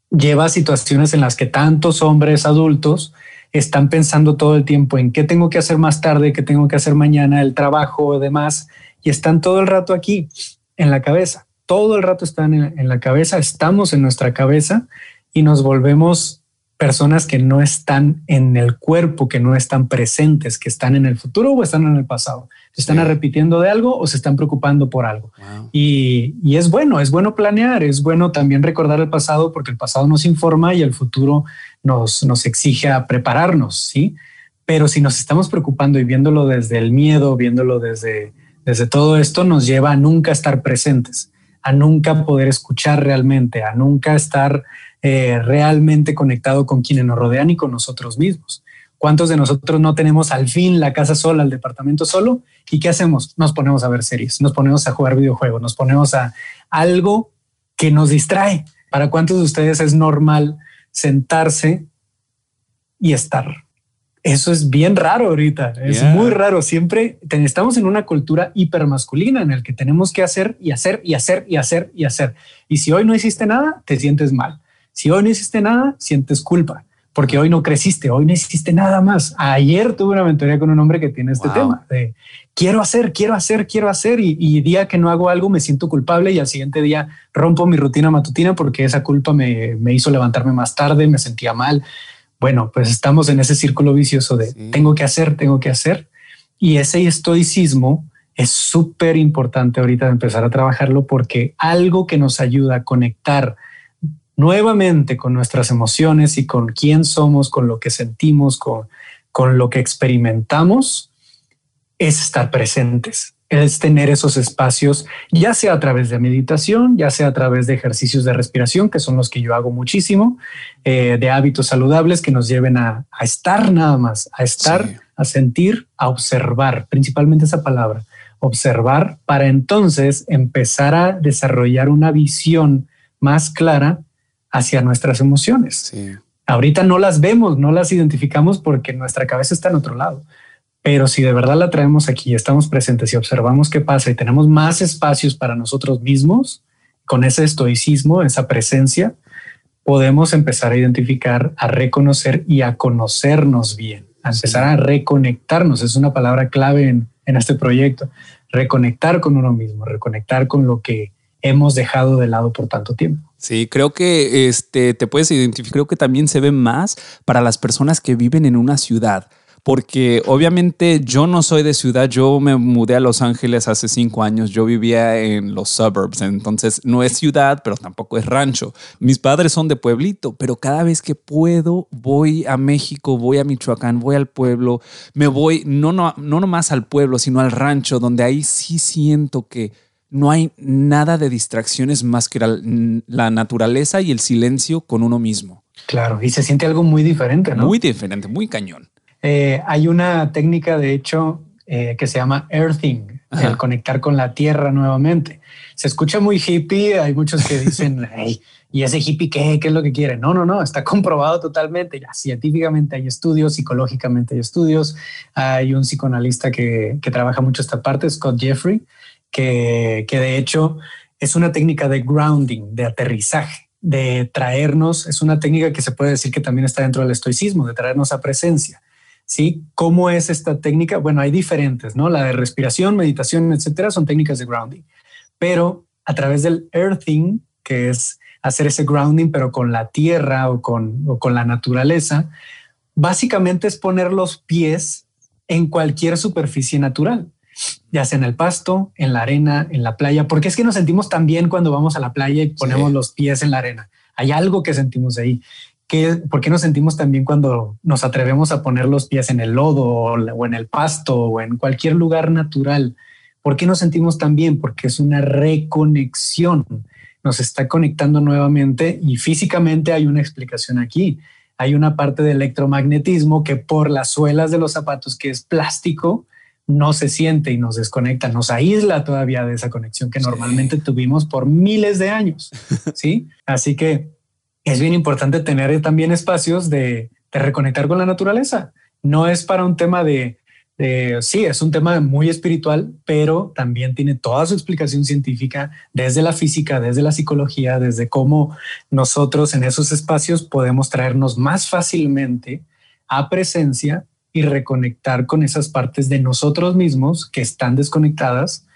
lleva a situaciones en las que tantos hombres adultos están pensando todo el tiempo en qué tengo que hacer más tarde, qué tengo que hacer mañana, el trabajo demás, y están todo el rato aquí en la cabeza. Todo el rato están en, la cabeza, estamos en nuestra cabeza y nos volvemos personas que no están en el cuerpo, que no están presentes, que están en el futuro o están en el pasado. ¿Se están repitiendo de algo o se están preocupando por algo? Y, y, es bueno, es bueno planear, es bueno también recordar el pasado porque el pasado nos informa y el futuro nos, nos exige a prepararnos, ¿sí? Pero si nos estamos preocupando y viéndolo desde el miedo, viéndolo desde, desde todo esto, nos lleva a nunca estar presentes, a nunca poder escuchar realmente, a nunca estar eh, realmente conectado con quienes nos rodean y con nosotros mismos. ¿Cuántos de nosotros no tenemos al fin la casa sola, el departamento solo? ¿Y qué hacemos? Nos ponemos a ver series, nos ponemos a jugar videojuegos, nos ponemos a algo que nos distrae. ¿Para cuántos de ustedes es normal sentarse y estar? Eso es bien raro ahorita, es muy raro. Siempre estamos en una cultura hipermasculina en el que tenemos que hacer y hacer y hacer y hacer y hacer. Y si hoy no hiciste nada, te sientes mal. Si hoy no hiciste nada, sientes culpa, porque hoy no creciste, hoy no hiciste nada más. Ayer tuve una mentoría con un hombre que tiene este tema de quiero hacer, quiero hacer, quiero hacer y, día que no hago algo me siento culpable y al siguiente día rompo mi rutina matutina porque esa culpa me, hizo levantarme más tarde, me sentía mal. Bueno, pues estamos en ese círculo vicioso de tengo que hacer, tengo que hacer. Y ese estoicismo es súper importante ahorita de empezar a trabajarlo porque algo que nos ayuda a conectar nuevamente con nuestras emociones y con quién somos, con lo que sentimos, con, con lo que experimentamos, es estar presentes, es tener esos espacios, ya sea a través de meditación, ya sea a través de ejercicios de respiración, que son los que yo hago muchísimo, eh, de hábitos saludables que nos lleven a, estar nada más, a estar, a sentir, a observar, principalmente esa palabra, observar, para entonces empezar a desarrollar una visión más clara hacia nuestras emociones. Ahorita no las vemos, no las identificamos porque nuestra cabeza está en otro lado. Pero si de verdad la traemos aquí, estamos presentes y observamos qué pasa y tenemos más espacios para nosotros mismos, con ese estoicismo, esa presencia, podemos empezar a identificar, a reconocer y a conocernos bien, a empezar a reconectarnos. Es una palabra clave en, en este proyecto. Reconectar con uno mismo, reconectar con lo que hemos dejado de lado por tanto tiempo. Sí, creo que este, te puedes identificar, creo que también se ve más para las personas que viven en una ciudad porque obviamente yo no soy de ciudad, yo me mudé a Los Ángeles hace cinco años, yo vivía en los suburbs, entonces no es ciudad, pero tampoco es rancho. Mis padres son de pueblito, pero cada vez que puedo voy a México, voy a Michoacán, voy al pueblo, me voy no, no, no nomás al pueblo, sino al rancho, donde ahí sí siento que no hay nada de distracciones más que la, naturaleza y el silencio con uno mismo. Claro, y se siente algo muy diferente, ¿no? Muy diferente, muy cañón. Eh, hay una técnica, de hecho, eh, que se llama earthing, el conectar con la tierra nuevamente. Se escucha muy hippie, hay muchos que dicen, ¿y ese hippie qué? ¿Qué es lo que quiere? No, no, no, está comprobado totalmente. Ya, científicamente hay estudios, psicológicamente hay estudios. Hay un psicoanalista que, que trabaja mucho esta parte, Scott Jeffrey, que, de hecho es una técnica de grounding, de aterrizaje, de traernos, es una técnica que se puede decir que también está dentro del estoicismo, de traernos a presencia. ¿Sí? ¿Cómo es esta técnica? Bueno, hay diferentes, ¿no? La de respiración, meditación, etcétera, son técnicas de grounding. Pero a través del earthing, que es hacer ese grounding, pero con la tierra o con, o con la naturaleza, básicamente es poner los pies en cualquier superficie natural ya sea en el pasto, en la arena, en la playa, porque es que nos sentimos tan bien cuando vamos a la playa y ponemos los pies en la arena. Hay algo que sentimos ahí. ¿Qué, ¿Por qué nos sentimos también cuando nos atrevemos a poner los pies en el lodo o, en el pasto o en cualquier lugar natural? ¿Por qué nos sentimos tan bien? Porque es una reconexión. Nos está conectando nuevamente y físicamente hay una explicación aquí. Hay una parte de electromagnetismo que por las suelas de los zapatos, que es plástico, no se siente y nos desconecta, nos aísla todavía de esa conexión que normalmente tuvimos por miles de años. Sí, así que es bien importante tener también espacios de, de reconectar con la naturaleza. No es para un tema de, sí, es un tema muy espiritual, pero también tiene toda su explicación científica desde la física, desde la psicología, desde cómo nosotros en esos espacios podemos traernos más fácilmente a presencia y reconectar con esas partes de nosotros mismos que están desconectadas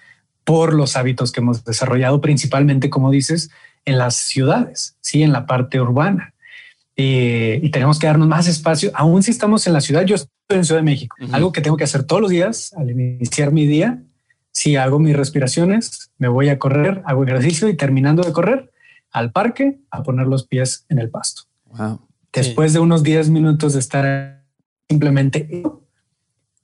por los hábitos que hemos desarrollado, principalmente, como dices, en las ciudades, sí, en la parte urbana. Eh, y tenemos que darnos más espacio, aún si estamos en la ciudad. Yo estoy en Ciudad de México, algo que tengo que hacer todos los días al iniciar mi día. Si hago mis respiraciones, me voy a correr, hago ejercicio y terminando de correr al parque a poner los pies en el pasto. Después de unos 10 minutos de estar simplemente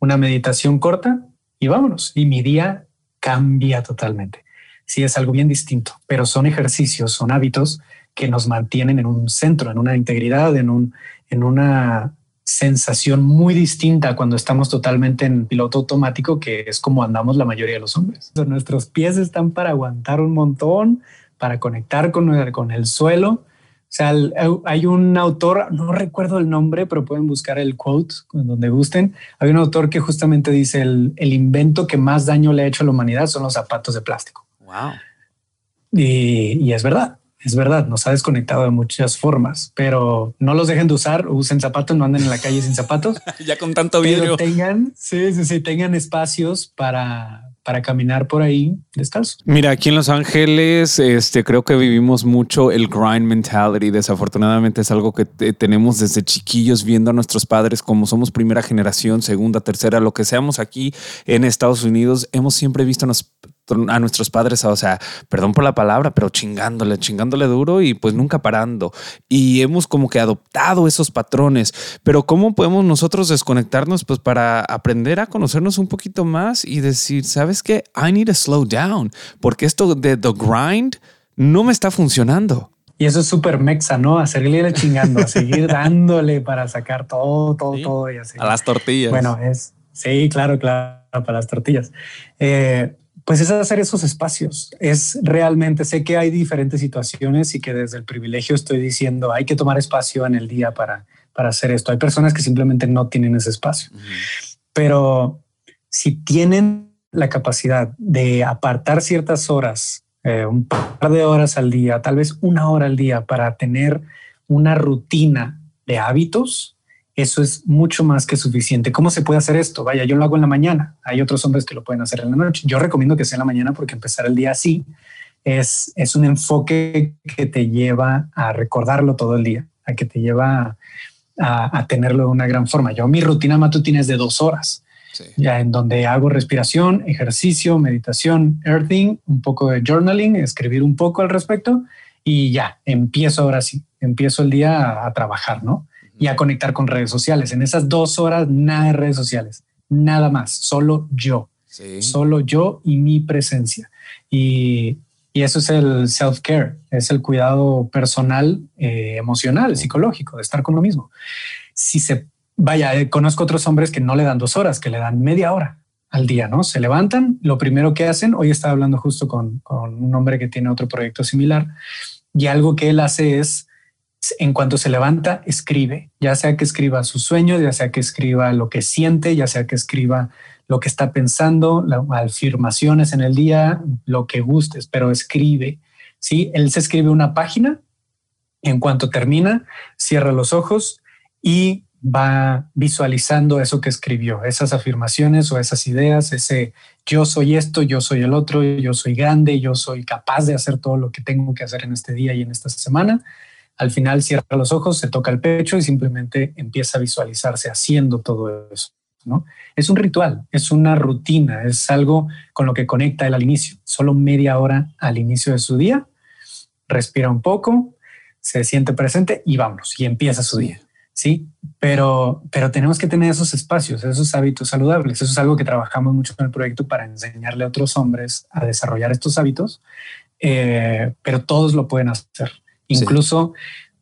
una meditación corta y vámonos. Y mi día cambia totalmente. Sí, es algo bien distinto, pero son ejercicios, son hábitos que nos mantienen en un centro, en una integridad, en, un, en una sensación muy distinta cuando estamos totalmente en piloto automático, que es como andamos la mayoría de los hombres. Nuestros pies están para aguantar un montón, para conectar con el, con el suelo. O sea, hay un autor, no recuerdo el nombre, pero pueden buscar el quote donde gusten. Hay un autor que justamente dice el, el invento que más daño le ha hecho a la humanidad son los zapatos de plástico. Wow. Y, y es verdad es verdad, nos ha desconectado de muchas formas, pero no los dejen de usar, usen zapatos, no anden en la calle sin zapatos. ya con tanto vidrio. tengan, sí, sí, sí, tengan espacios para, para caminar por ahí descalzo. Mira, aquí en Los Ángeles, este, creo que vivimos mucho el grind mentality. Desafortunadamente es algo que tenemos desde chiquillos viendo a nuestros padres como somos primera generación, segunda, tercera, lo que seamos aquí en Estados Unidos. Hemos siempre visto a a nuestros padres, o sea, perdón por la palabra, pero chingándole, chingándole duro y pues nunca parando. Y hemos como que adoptado esos patrones. Pero ¿cómo podemos nosotros desconectarnos pues para aprender a conocernos un poquito más y decir, ¿sabes qué? I need to slow down, porque esto de the grind no me está funcionando. Y eso es súper mexa, ¿no? A seguirle chingando, a seguir dándole para sacar todo, todo, todo y así. A las tortillas. Bueno, es, sí, claro, claro, para las tortillas. Eh, pues es hacer esos espacios. Es realmente, sé que hay diferentes situaciones y que desde el privilegio estoy diciendo hay que tomar espacio en el día para, para hacer esto. Hay personas que simplemente no tienen ese espacio. Pero si tienen la capacidad de apartar ciertas horas, eh, un par de horas al día, tal vez una hora al día para tener una rutina de hábitos, eso es mucho más que suficiente. ¿Cómo se puede hacer esto? Vaya, yo lo hago en la mañana. Hay otros hombres que lo pueden hacer en la noche. Yo recomiendo que sea en la mañana porque empezar el día así es, es un enfoque que te lleva a recordarlo todo el día, a que te lleva a, tenerlo de una gran forma. Yo mi rutina matutina es de dos horas. Ya en donde hago respiración, ejercicio, meditación, earthing, un poco de journaling, escribir un poco al respecto y ya empiezo ahora sí, empiezo el día a trabajar, ¿no? Y a conectar con redes sociales. En esas dos horas, nada de redes sociales, nada más, solo yo, solo yo y mi presencia. Y, y eso es el self-care, es el cuidado personal, eh, emocional, psicológico, de estar con lo mismo. Si se vaya, eh, conozco otros hombres que no le dan dos horas, que le dan media hora al día, ¿no? Se levantan, lo primero que hacen, hoy estaba hablando justo con, con un hombre que tiene otro proyecto similar, y algo que él hace es en cuanto se levanta, escribe, ya sea que escriba sus sueños, ya sea que escriba lo que siente, ya sea que escriba lo que está pensando, las afirmaciones en el día, lo que gustes, pero escribe. Sí, él se escribe una página. En cuanto termina, cierra los ojos y va visualizando eso que escribió, esas afirmaciones o esas ideas, ese yo soy esto, yo soy el otro, yo soy grande, yo soy capaz de hacer todo lo que tengo que hacer en este día y en esta semana al final cierra los ojos, se toca el pecho y simplemente empieza a visualizarse haciendo todo eso. ¿no? Es un ritual, es una rutina, es algo con lo que conecta él al inicio. Solo media hora al inicio de su día, respira un poco, se siente presente y vámonos, y empieza su día. Sí, pero, pero tenemos que tener esos espacios, esos hábitos saludables. Eso es algo que trabajamos mucho en el proyecto para enseñarle a otros hombres a desarrollar estos hábitos, eh, pero todos lo pueden hacer. Incluso,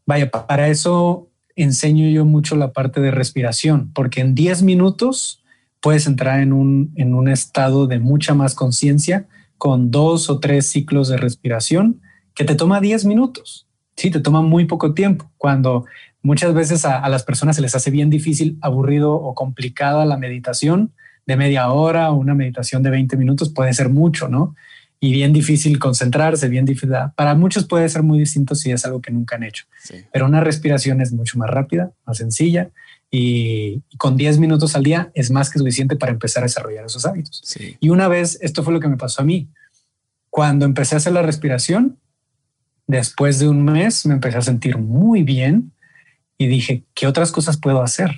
vaya, para eso enseño yo mucho la parte de respiración, porque en 10 minutos puedes entrar en un, en un estado de mucha más conciencia con dos o tres ciclos de respiración que te toma 10 minutos. Sí, te toma muy poco tiempo. Cuando muchas veces a, las personas se les hace bien difícil, aburrido o complicada la meditación de media hora o una meditación de 20 minutos puede ser mucho, ¿no? Y bien difícil concentrarse, bien difícil. Para muchos puede ser muy distinto si es algo que nunca han hecho. Pero una respiración es mucho más rápida, más sencilla y, con 10 minutos al día es más que suficiente para empezar a desarrollar esos hábitos. Y una vez, esto fue lo que me pasó a mí. Cuando empecé a hacer la respiración, después de un mes me empecé a sentir muy bien y dije, ¿qué otras cosas puedo hacer?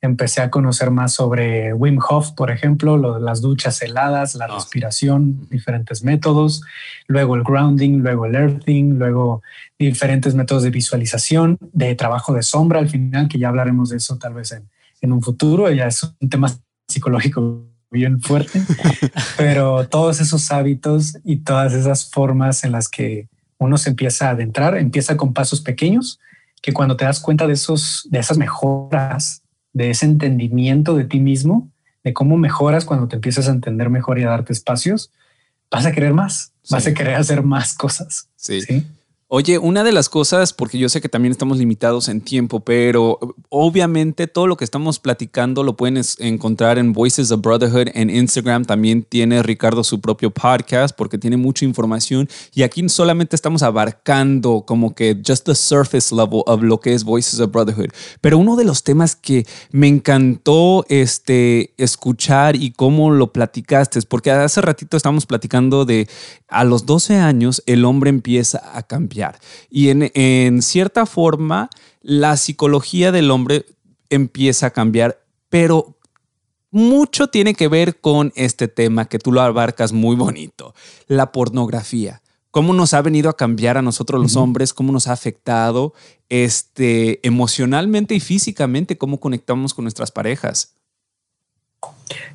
Empecé a conocer más sobre Wim Hof, por ejemplo, lo de las duchas heladas, la ah. respiración, diferentes métodos, luego el grounding, luego el earthing, luego diferentes métodos de visualización, de trabajo de sombra al final, que ya hablaremos de eso tal vez en, en un futuro, ya es un tema psicológico bien fuerte, pero todos esos hábitos y todas esas formas en las que uno se empieza a adentrar, empieza con pasos pequeños, que cuando te das cuenta de, esos, de esas mejoras, de ese entendimiento de ti mismo, de cómo mejoras cuando te empiezas a entender mejor y a darte espacios, vas a querer más, vas a querer hacer más cosas. ¿sí? Oye, una de las cosas, porque yo sé que también estamos limitados en tiempo, pero obviamente todo lo que estamos platicando lo pueden encontrar en Voices of Brotherhood en Instagram. También tiene Ricardo su propio podcast porque tiene mucha información y aquí solamente estamos abarcando como que just the surface level of lo que es Voices of Brotherhood. Pero uno de los temas que me encantó este, escuchar y cómo lo platicaste, porque hace ratito estamos platicando de a los 12 años el hombre empieza a cambiar. Y en, cierta forma, la psicología del hombre empieza a cambiar, pero mucho tiene que ver con este tema que tú lo abarcas muy bonito, la pornografía. Cómo nos ha venido a cambiar a nosotros los hombres, cómo nos ha afectado este, emocionalmente y físicamente, cómo conectamos con nuestras parejas.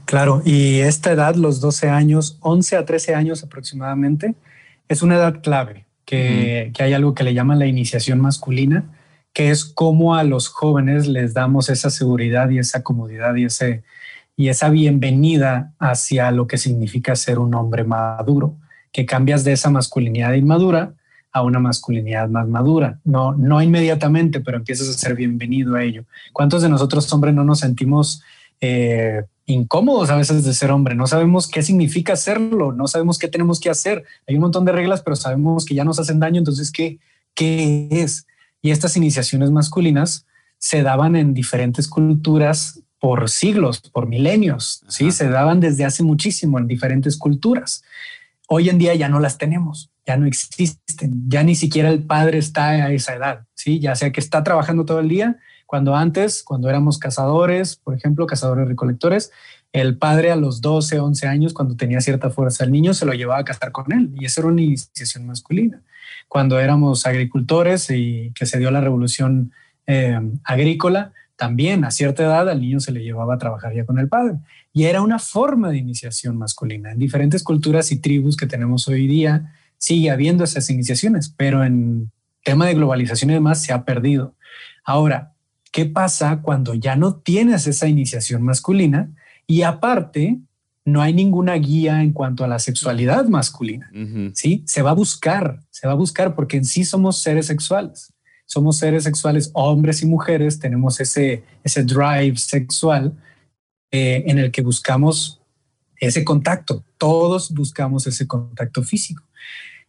Claro, y esta edad, los 12 años, 11 a 13 años aproximadamente, es una edad clave, que, hay algo que le llaman la iniciación masculina, que es cómo a los jóvenes les damos esa seguridad y esa comodidad y, ese, y esa bienvenida hacia lo que significa ser un hombre maduro, que cambias de esa masculinidad inmadura a una masculinidad más madura. No, no inmediatamente, pero empiezas a ser bienvenido a ello. ¿Cuántos de nosotros hombres no nos sentimos eh, incómodos a veces de ser hombre. No sabemos qué significa hacerlo, no sabemos qué tenemos que hacer. Hay un montón de reglas, pero sabemos que ya nos hacen daño. Entonces, ¿qué, qué es? Y estas iniciaciones masculinas se daban en diferentes culturas por siglos, por milenios. Sí, se daban desde hace muchísimo en diferentes culturas. Hoy en día ya no las tenemos, ya no existen, ya ni siquiera el padre está a esa edad. Sí, ya sea que está trabajando todo el día cuando antes, cuando éramos cazadores, por ejemplo, cazadores recolectores, el padre a los 12, 11 años, cuando tenía cierta fuerza, el niño se lo llevaba a cazar con él y esa era una iniciación masculina. Cuando éramos agricultores y que se dio la revolución eh, agrícola, también a cierta edad al niño se le llevaba a trabajar ya con el padre y era una forma de iniciación masculina. En diferentes culturas y tribus que tenemos hoy día sigue habiendo esas iniciaciones, pero en tema de globalización y demás se ha perdido. Ahora, ¿Qué pasa cuando ya no tienes esa iniciación masculina y aparte no hay ninguna guía en cuanto a la sexualidad masculina? Sí, se va a buscar, se va a buscar porque en sí somos seres sexuales. Somos seres sexuales, hombres y mujeres, tenemos ese, ese drive sexual eh, en el que buscamos ese contacto. Todos buscamos ese contacto físico.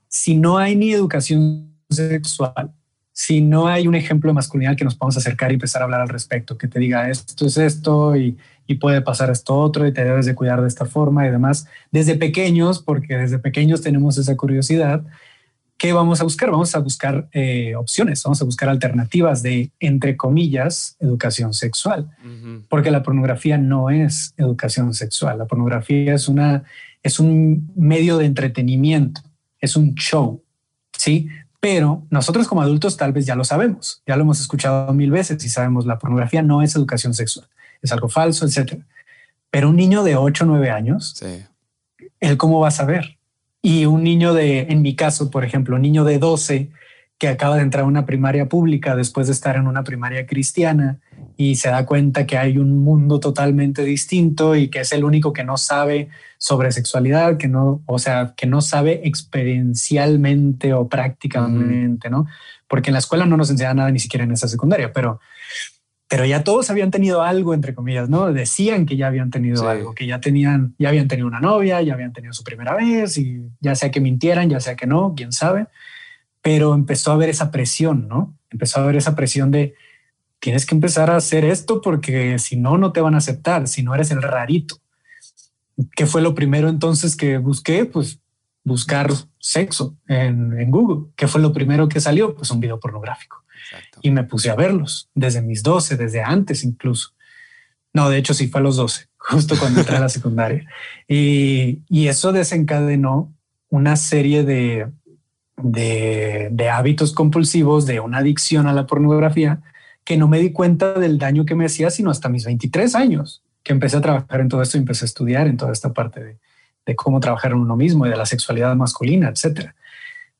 Si no hay ni educación sexual, si no hay un ejemplo de masculinidad que nos podamos acercar y empezar a hablar al respecto, que te diga esto es esto y, puede pasar esto otro y te debes de cuidar de esta forma y demás, desde pequeños, porque desde pequeños tenemos esa curiosidad, ¿qué vamos a buscar? Vamos a buscar eh, opciones, vamos a buscar alternativas de, entre comillas, educación sexual, porque la pornografía no es educación sexual, la pornografía es, una, es un medio de entretenimiento, es un show, ¿sí? Pero nosotros como adultos tal vez ya lo sabemos, ya lo hemos escuchado mil veces y sabemos la pornografía no es educación sexual, es algo falso, etcétera. Pero un niño de 8 o 9 años, él cómo va a saber? Y un niño de, en mi caso, por ejemplo, un niño de 12 que acaba de entrar a una primaria pública después de estar en una primaria cristiana y se da cuenta que hay un mundo totalmente distinto y que es el único que no sabe sobre sexualidad, que no, o sea, que no sabe experiencialmente o prácticamente, ¿no? Porque en la escuela no nos enseña nada ni siquiera en esa secundaria, pero pero ya todos habían tenido algo, entre comillas, ¿no? Decían que ya habían tenido algo, que ya tenían, ya habían tenido una novia, ya habían tenido su primera vez y ya sea que mintieran, ya sea que no, quién sabe pero empezó a haber esa presión, ¿no? Empezó a haber esa presión de tienes que empezar a hacer esto porque si no, no te van a aceptar, si no eres el rarito. ¿Qué fue lo primero entonces que busqué? Pues buscar sexo en, Google. ¿Qué fue lo primero que salió? Pues un video pornográfico. Y me puse a verlos desde mis 12, desde antes incluso. No, de hecho sí fue a los 12, justo cuando entré a la secundaria. Y, y eso desencadenó una serie de, de, hábitos compulsivos, de una adicción a la pornografía, que no me di cuenta del daño que me hacía sino hasta mis 23 años, que empecé a trabajar en todo esto y empecé a estudiar en toda esta parte de, de cómo trabajar en uno mismo y de la sexualidad masculina, etcétera.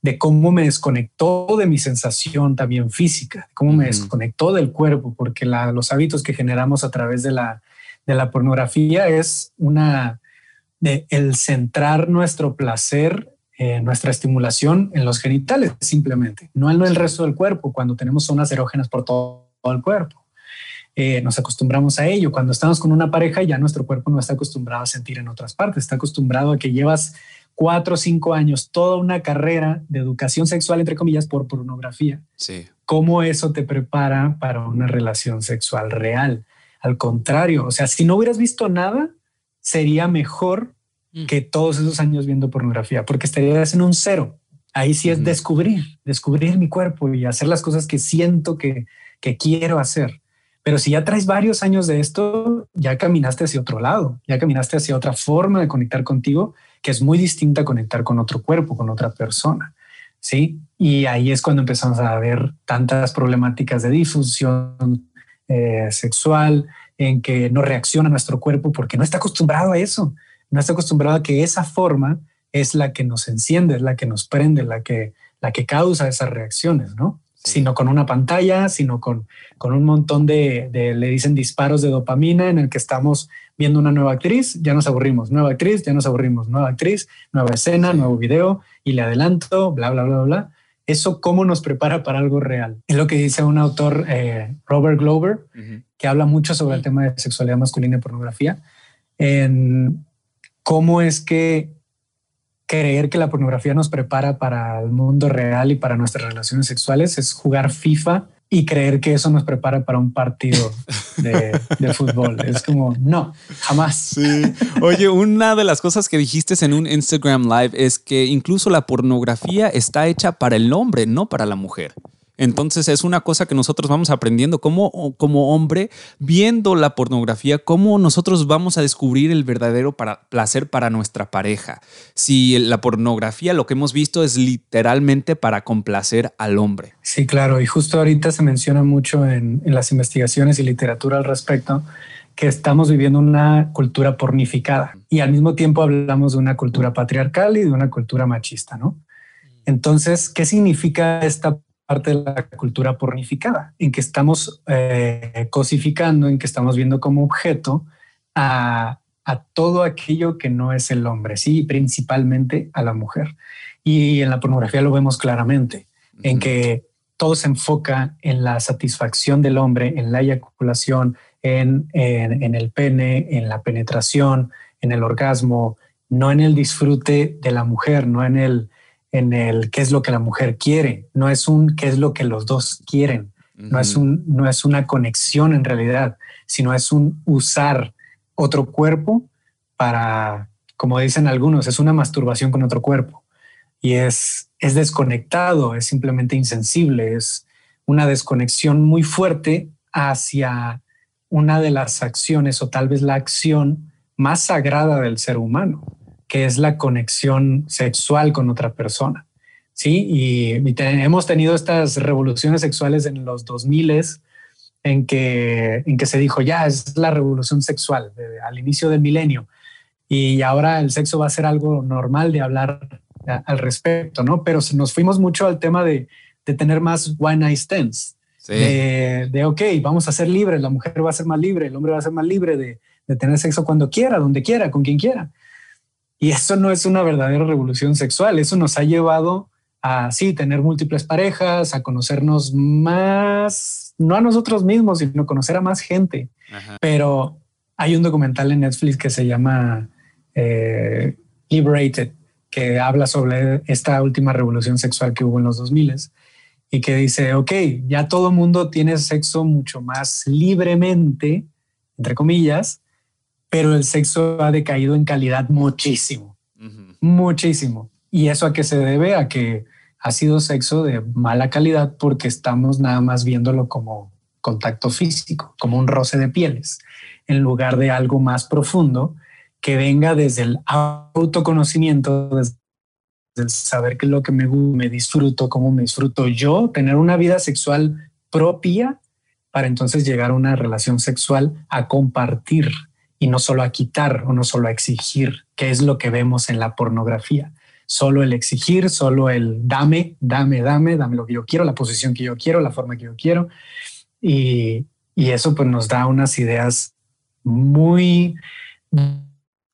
De cómo me desconectó de mi sensación también física, cómo me desconectó del cuerpo, porque los hábitos que generamos a través de la, de la pornografía es una de el centrar nuestro placer eh, nuestra estimulación en los genitales, simplemente, no en el resto del cuerpo, cuando tenemos zonas erógenas por todo, el cuerpo. Eh, nos acostumbramos a ello. Cuando estamos con una pareja, ya nuestro cuerpo no está acostumbrado a sentir en otras partes, está acostumbrado a que llevas cuatro o cinco años, toda una carrera de educación sexual, entre comillas, por pornografía. Sí. ¿Cómo eso te prepara para una relación sexual real? Al contrario, o sea, si no hubieras visto nada, sería mejor Mm. que todos esos años viendo pornografía, porque estarías en un cero. Ahí sí es descubrir, descubrir mi cuerpo y hacer las cosas que siento que, que quiero hacer. Pero si ya traes varios años de esto, ya caminaste hacia otro lado, ya caminaste hacia otra forma de conectar contigo, que es muy distinta a conectar con otro cuerpo, con otra persona. Sí. Y ahí es cuando empezamos a ver tantas problemáticas de difusión eh, sexual, en que no reacciona nuestro cuerpo porque no está acostumbrado a eso no está acostumbrado a que esa forma es la que nos enciende, es la que nos prende, la que, la que causa esas reacciones, ¿no? Sino con una pantalla, sino con, con un montón de, le dicen disparos de dopamina en el que estamos viendo una nueva actriz, ya nos aburrimos, nueva actriz, ya nos aburrimos, nueva actriz, nueva escena, nuevo video y le adelanto, bla, bla, bla, bla. Eso cómo nos prepara para algo real. Es lo que dice un autor, eh, Robert Glover, que habla mucho sobre el tema de sexualidad masculina y pornografía. En, cómo es que creer que la pornografía nos prepara para el mundo real y para nuestras relaciones sexuales es jugar FIFA y creer que eso nos prepara para un partido de, fútbol. Es como, no, jamás. Sí. Oye, una de las cosas que dijiste en un Instagram Live es que incluso la pornografía está hecha para el hombre, no para la mujer. Entonces es una cosa que nosotros vamos aprendiendo como, como hombre, viendo la pornografía, cómo nosotros vamos a descubrir el verdadero placer para nuestra pareja. Si la pornografía lo que hemos visto es literalmente para complacer al hombre. Sí, claro, y justo ahorita se menciona mucho en, en las investigaciones y literatura al respecto que estamos viviendo una cultura pornificada y al mismo tiempo hablamos de una cultura patriarcal y de una cultura machista, ¿no? Entonces, ¿qué significa esta parte de la cultura pornificada, en que estamos eh, cosificando, en que estamos viendo como objeto a, todo aquello que no es el hombre, sí, principalmente a la mujer. Y en la pornografía lo vemos claramente, en que todo se enfoca en la satisfacción del hombre, en la eyaculación, en, en el pene, en la penetración, en el orgasmo, no en el disfrute de la mujer, no en el en el qué es lo que la mujer quiere, no es un qué es lo que los dos quieren, no, es un, no es una conexión en realidad, sino es un usar otro cuerpo para, como dicen algunos, es una masturbación con otro cuerpo. Y es, es desconectado, es simplemente insensible, es una desconexión muy fuerte hacia una de las acciones o tal vez la acción más sagrada del ser humano, que es la conexión sexual con otra persona. Sí, y, hemos tenido estas revoluciones sexuales en los 2000 en que, en que se dijo ya es la revolución sexual al inicio del milenio y ahora el sexo va a ser algo normal de hablar al respecto, ¿no? Pero nos fuimos mucho al tema de, de tener más one night stands, de, de, ok, vamos a ser libres, la mujer va a ser más libre, el hombre va a ser más libre de, de tener sexo cuando quiera, donde quiera, con quien quiera. Y eso no es una verdadera revolución sexual, eso nos ha llevado a sí tener múltiples parejas, a conocernos más, no a nosotros mismos, sino conocer a más gente. Pero hay un documental en Netflix que se llama eh, Liberated, que habla sobre esta última revolución sexual que hubo en los 2000 y que dice, ok, ya todo mundo tiene sexo mucho más libremente, entre comillas, pero el sexo ha decaído en calidad muchísimo, muchísimo. ¿Y eso a qué se debe? A que ha sido sexo de mala calidad porque estamos nada más viéndolo como contacto físico, como un roce de pieles, en lugar de algo más profundo que venga desde el autoconocimiento, desde el saber qué es lo que me, me disfruto, cómo me disfruto yo, tener una vida sexual propia para entonces llegar a una relación sexual a compartir y no solo a quitar o no solo a exigir, que es lo que vemos en la pornografía. Solo el exigir, solo el dame, dame, dame, dame lo que yo quiero, la posición que yo quiero, la forma que yo quiero. Y, y eso pues nos da unas ideas muy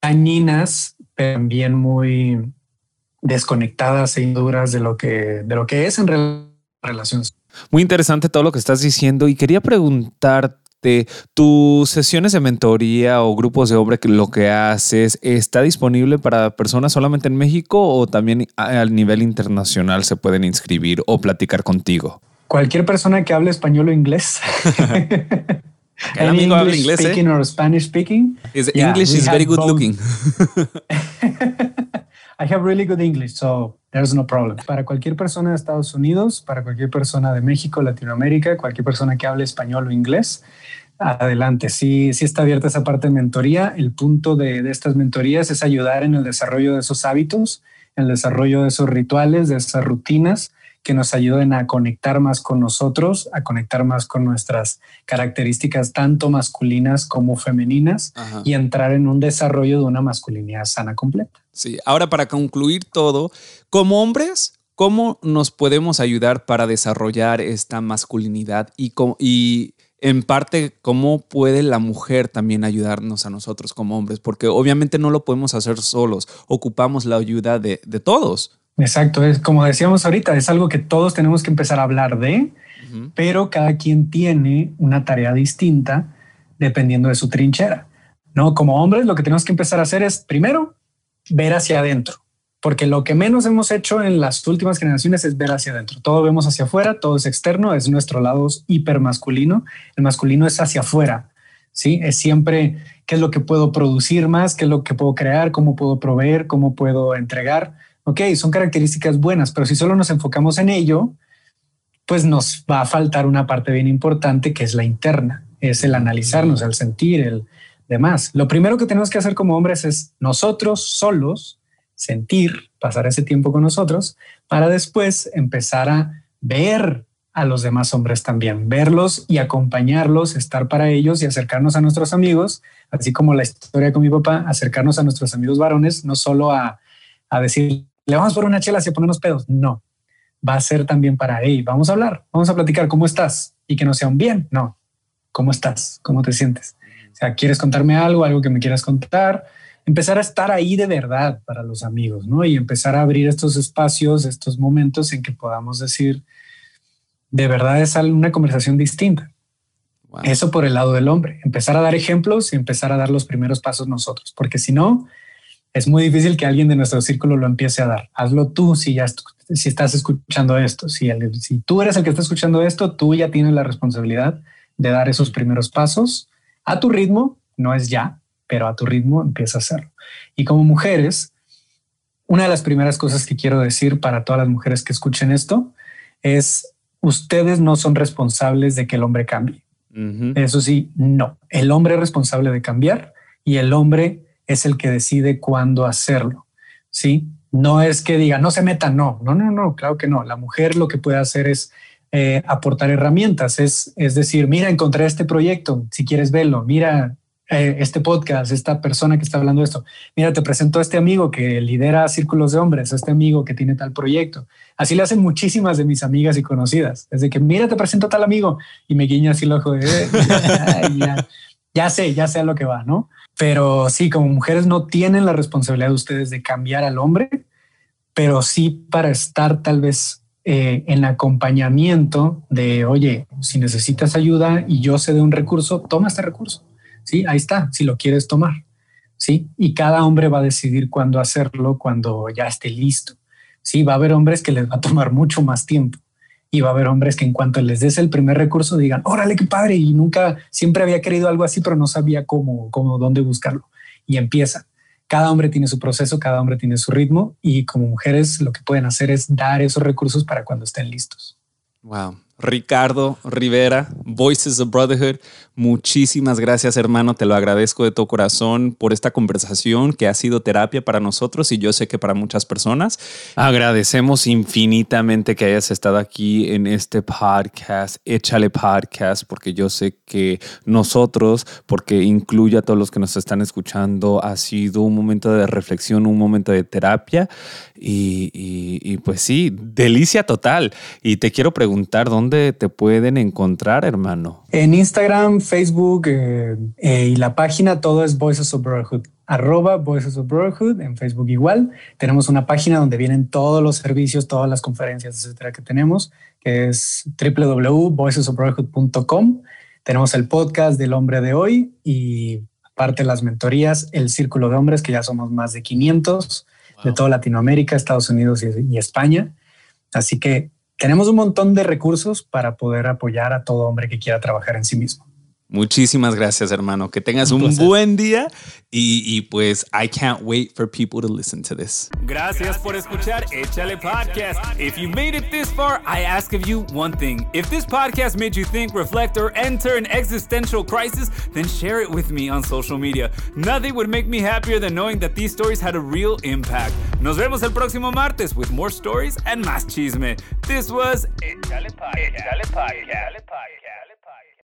dañinas, pero también muy desconectadas e duras de lo que, de lo que es en relaciones. Muy interesante todo lo que estás diciendo y quería preguntar tus sesiones de mentoría o grupos de obra que lo que haces está disponible para personas solamente en México o también a nivel internacional se pueden inscribir o platicar contigo. Cualquier persona que hable español o inglés. El amigo habla inglés, ¿eh? speaking or Spanish speaking. English is very good looking. I have really good English, so there's no problem. Para cualquier persona de Estados Unidos, para cualquier persona de México, Latinoamérica, cualquier persona que hable español o inglés, adelante. Sí, sí está abierta esa parte de mentoría. El punto de, de estas mentorías es ayudar en el desarrollo de esos hábitos, en el desarrollo de esos rituales, de esas rutinas que nos ayuden a conectar más con nosotros, a conectar más con nuestras características tanto masculinas como femeninas y entrar en un desarrollo de una masculinidad sana completa. Sí, ahora para concluir todo, como hombres, ¿cómo nos podemos ayudar para desarrollar esta masculinidad y, y en parte cómo puede la mujer también ayudarnos a nosotros como hombres? Porque obviamente no lo podemos hacer solos, ocupamos la ayuda de, de todos. Exacto, es como decíamos ahorita, es algo que todos tenemos que empezar a hablar de, pero cada quien tiene una tarea distinta dependiendo de su trinchera. No, como hombres lo que tenemos que empezar a hacer es primero ver hacia adentro, porque lo que menos hemos hecho en las últimas generaciones es ver hacia adentro. Todo vemos hacia afuera, todo es externo, es nuestro lado hipermasculino. El masculino es hacia afuera, sí, es siempre qué es lo que puedo producir más, qué es lo que puedo crear, cómo puedo proveer, cómo puedo entregar ok, son características buenas, pero si solo nos enfocamos en ello, pues nos va a faltar una parte bien importante que es la interna, es el analizarnos, el sentir, el demás. Lo primero que tenemos que hacer como hombres es nosotros solos sentir, pasar ese tiempo con nosotros, para después empezar a ver a los demás hombres también, verlos y acompañarlos, estar para ellos y acercarnos a nuestros amigos, así como la historia con mi papá, acercarnos a nuestros amigos varones, no solo a, a decir, le vamos por una chela y ponernos pedos. No, va a ser también para, hey, vamos a hablar, vamos a platicar, ¿cómo estás? Y que no sea un bien, no, ¿cómo estás? ¿Cómo te sientes? O sea, ¿quieres contarme algo, algo que me quieras contar? Empezar a estar ahí de verdad para los amigos, ¿no? Y empezar a abrir estos espacios, estos momentos en que podamos decir, de verdad es una conversación distinta. Eso por el lado del hombre, empezar a dar ejemplos y empezar a dar los primeros pasos nosotros, porque si no, es muy difícil que alguien de nuestro círculo lo empiece a dar. Hazlo tú si ya si estás escuchando esto. Si, si tú eres el que está escuchando esto, tú ya tienes la responsabilidad de dar esos primeros pasos a tu ritmo. No es ya, pero a tu ritmo empieza a hacerlo. Y como mujeres, una de las primeras cosas que quiero decir para todas las mujeres que escuchen esto es ustedes no son responsables de que el hombre cambie. Eso sí, no. El hombre es responsable de cambiar y el hombre es el que decide cuándo hacerlo. Sí, no es que diga no se metan, no, no, no, no, claro que no. La mujer lo que puede hacer es eh, aportar herramientas, es, es decir, mira, encontré este proyecto, si quieres verlo, mira eh, este podcast, esta persona que está hablando de esto, mira, te presento a este amigo que lidera círculos de hombres, a este amigo que tiene tal proyecto. Así le hacen muchísimas de mis amigas y conocidas, desde que, mira, te presento tal amigo y me guiña así el ojo de, eh, ya, ya sé, ya sé a lo que va, ¿no? Pero sí, como mujeres no tienen la responsabilidad de ustedes de cambiar al hombre, pero sí para estar tal vez eh, en acompañamiento de, oye, si necesitas ayuda y yo sé de un recurso, toma este recurso. Sí, ahí está, si lo quieres tomar. Sí, y cada hombre va a decidir cuándo hacerlo cuando ya esté listo. Sí, va a haber hombres que les va a tomar mucho más tiempo y va a haber hombres que en cuanto les des el primer recurso digan, órale, qué padre, y nunca, siempre había querido algo así, pero no sabía cómo, cómo, dónde buscarlo. Y empieza cada hombre tiene su proceso, cada hombre tiene su ritmo y como mujeres lo que pueden hacer es dar esos recursos para cuando estén listos. Wow. Ricardo Rivera, Voices of Brotherhood. Muchísimas gracias, hermano. Te lo agradezco de todo corazón por esta conversación que ha sido terapia para nosotros y yo sé que para muchas personas. Agradecemos infinitamente que hayas estado aquí en este podcast, Échale Podcast, porque yo sé que nosotros, porque incluye a todos los que nos están escuchando, ha sido un momento de reflexión, un momento de terapia y, y pues sí, delicia total. Y te quiero preguntar dónde te pueden encontrar, hermano? En Instagram, Facebook eh, eh, y la página todo es Voices of Brotherhood. Arroba Voices of Brotherhood en Facebook igual. Tenemos una página donde vienen todos los servicios, todas las conferencias, etcétera, que tenemos, que es www.voicesofbrotherhood.com. Tenemos el podcast del hombre de hoy y aparte las mentorías, el círculo de hombres, que ya somos más de 500 de toda Latinoamérica, Estados Unidos y España. Así que tenemos un montón de recursos para poder apoyar a todo hombre que quiera trabajar en sí mismo. Muchísimas gracias, hermano. Que tengas un, un buen día y, y, pues I can't wait for people to listen to this. Gracias por escuchar Échale Podcast. If you made it this far, I ask of you one thing. If this podcast made you think, reflect, or enter an existential crisis, then share it with me on social media. Nothing would make me happier than knowing that these stories had a real impact. Nos vemos el próximo martes with more stories and más chisme. This was Échale Podcast. Échale Podcast.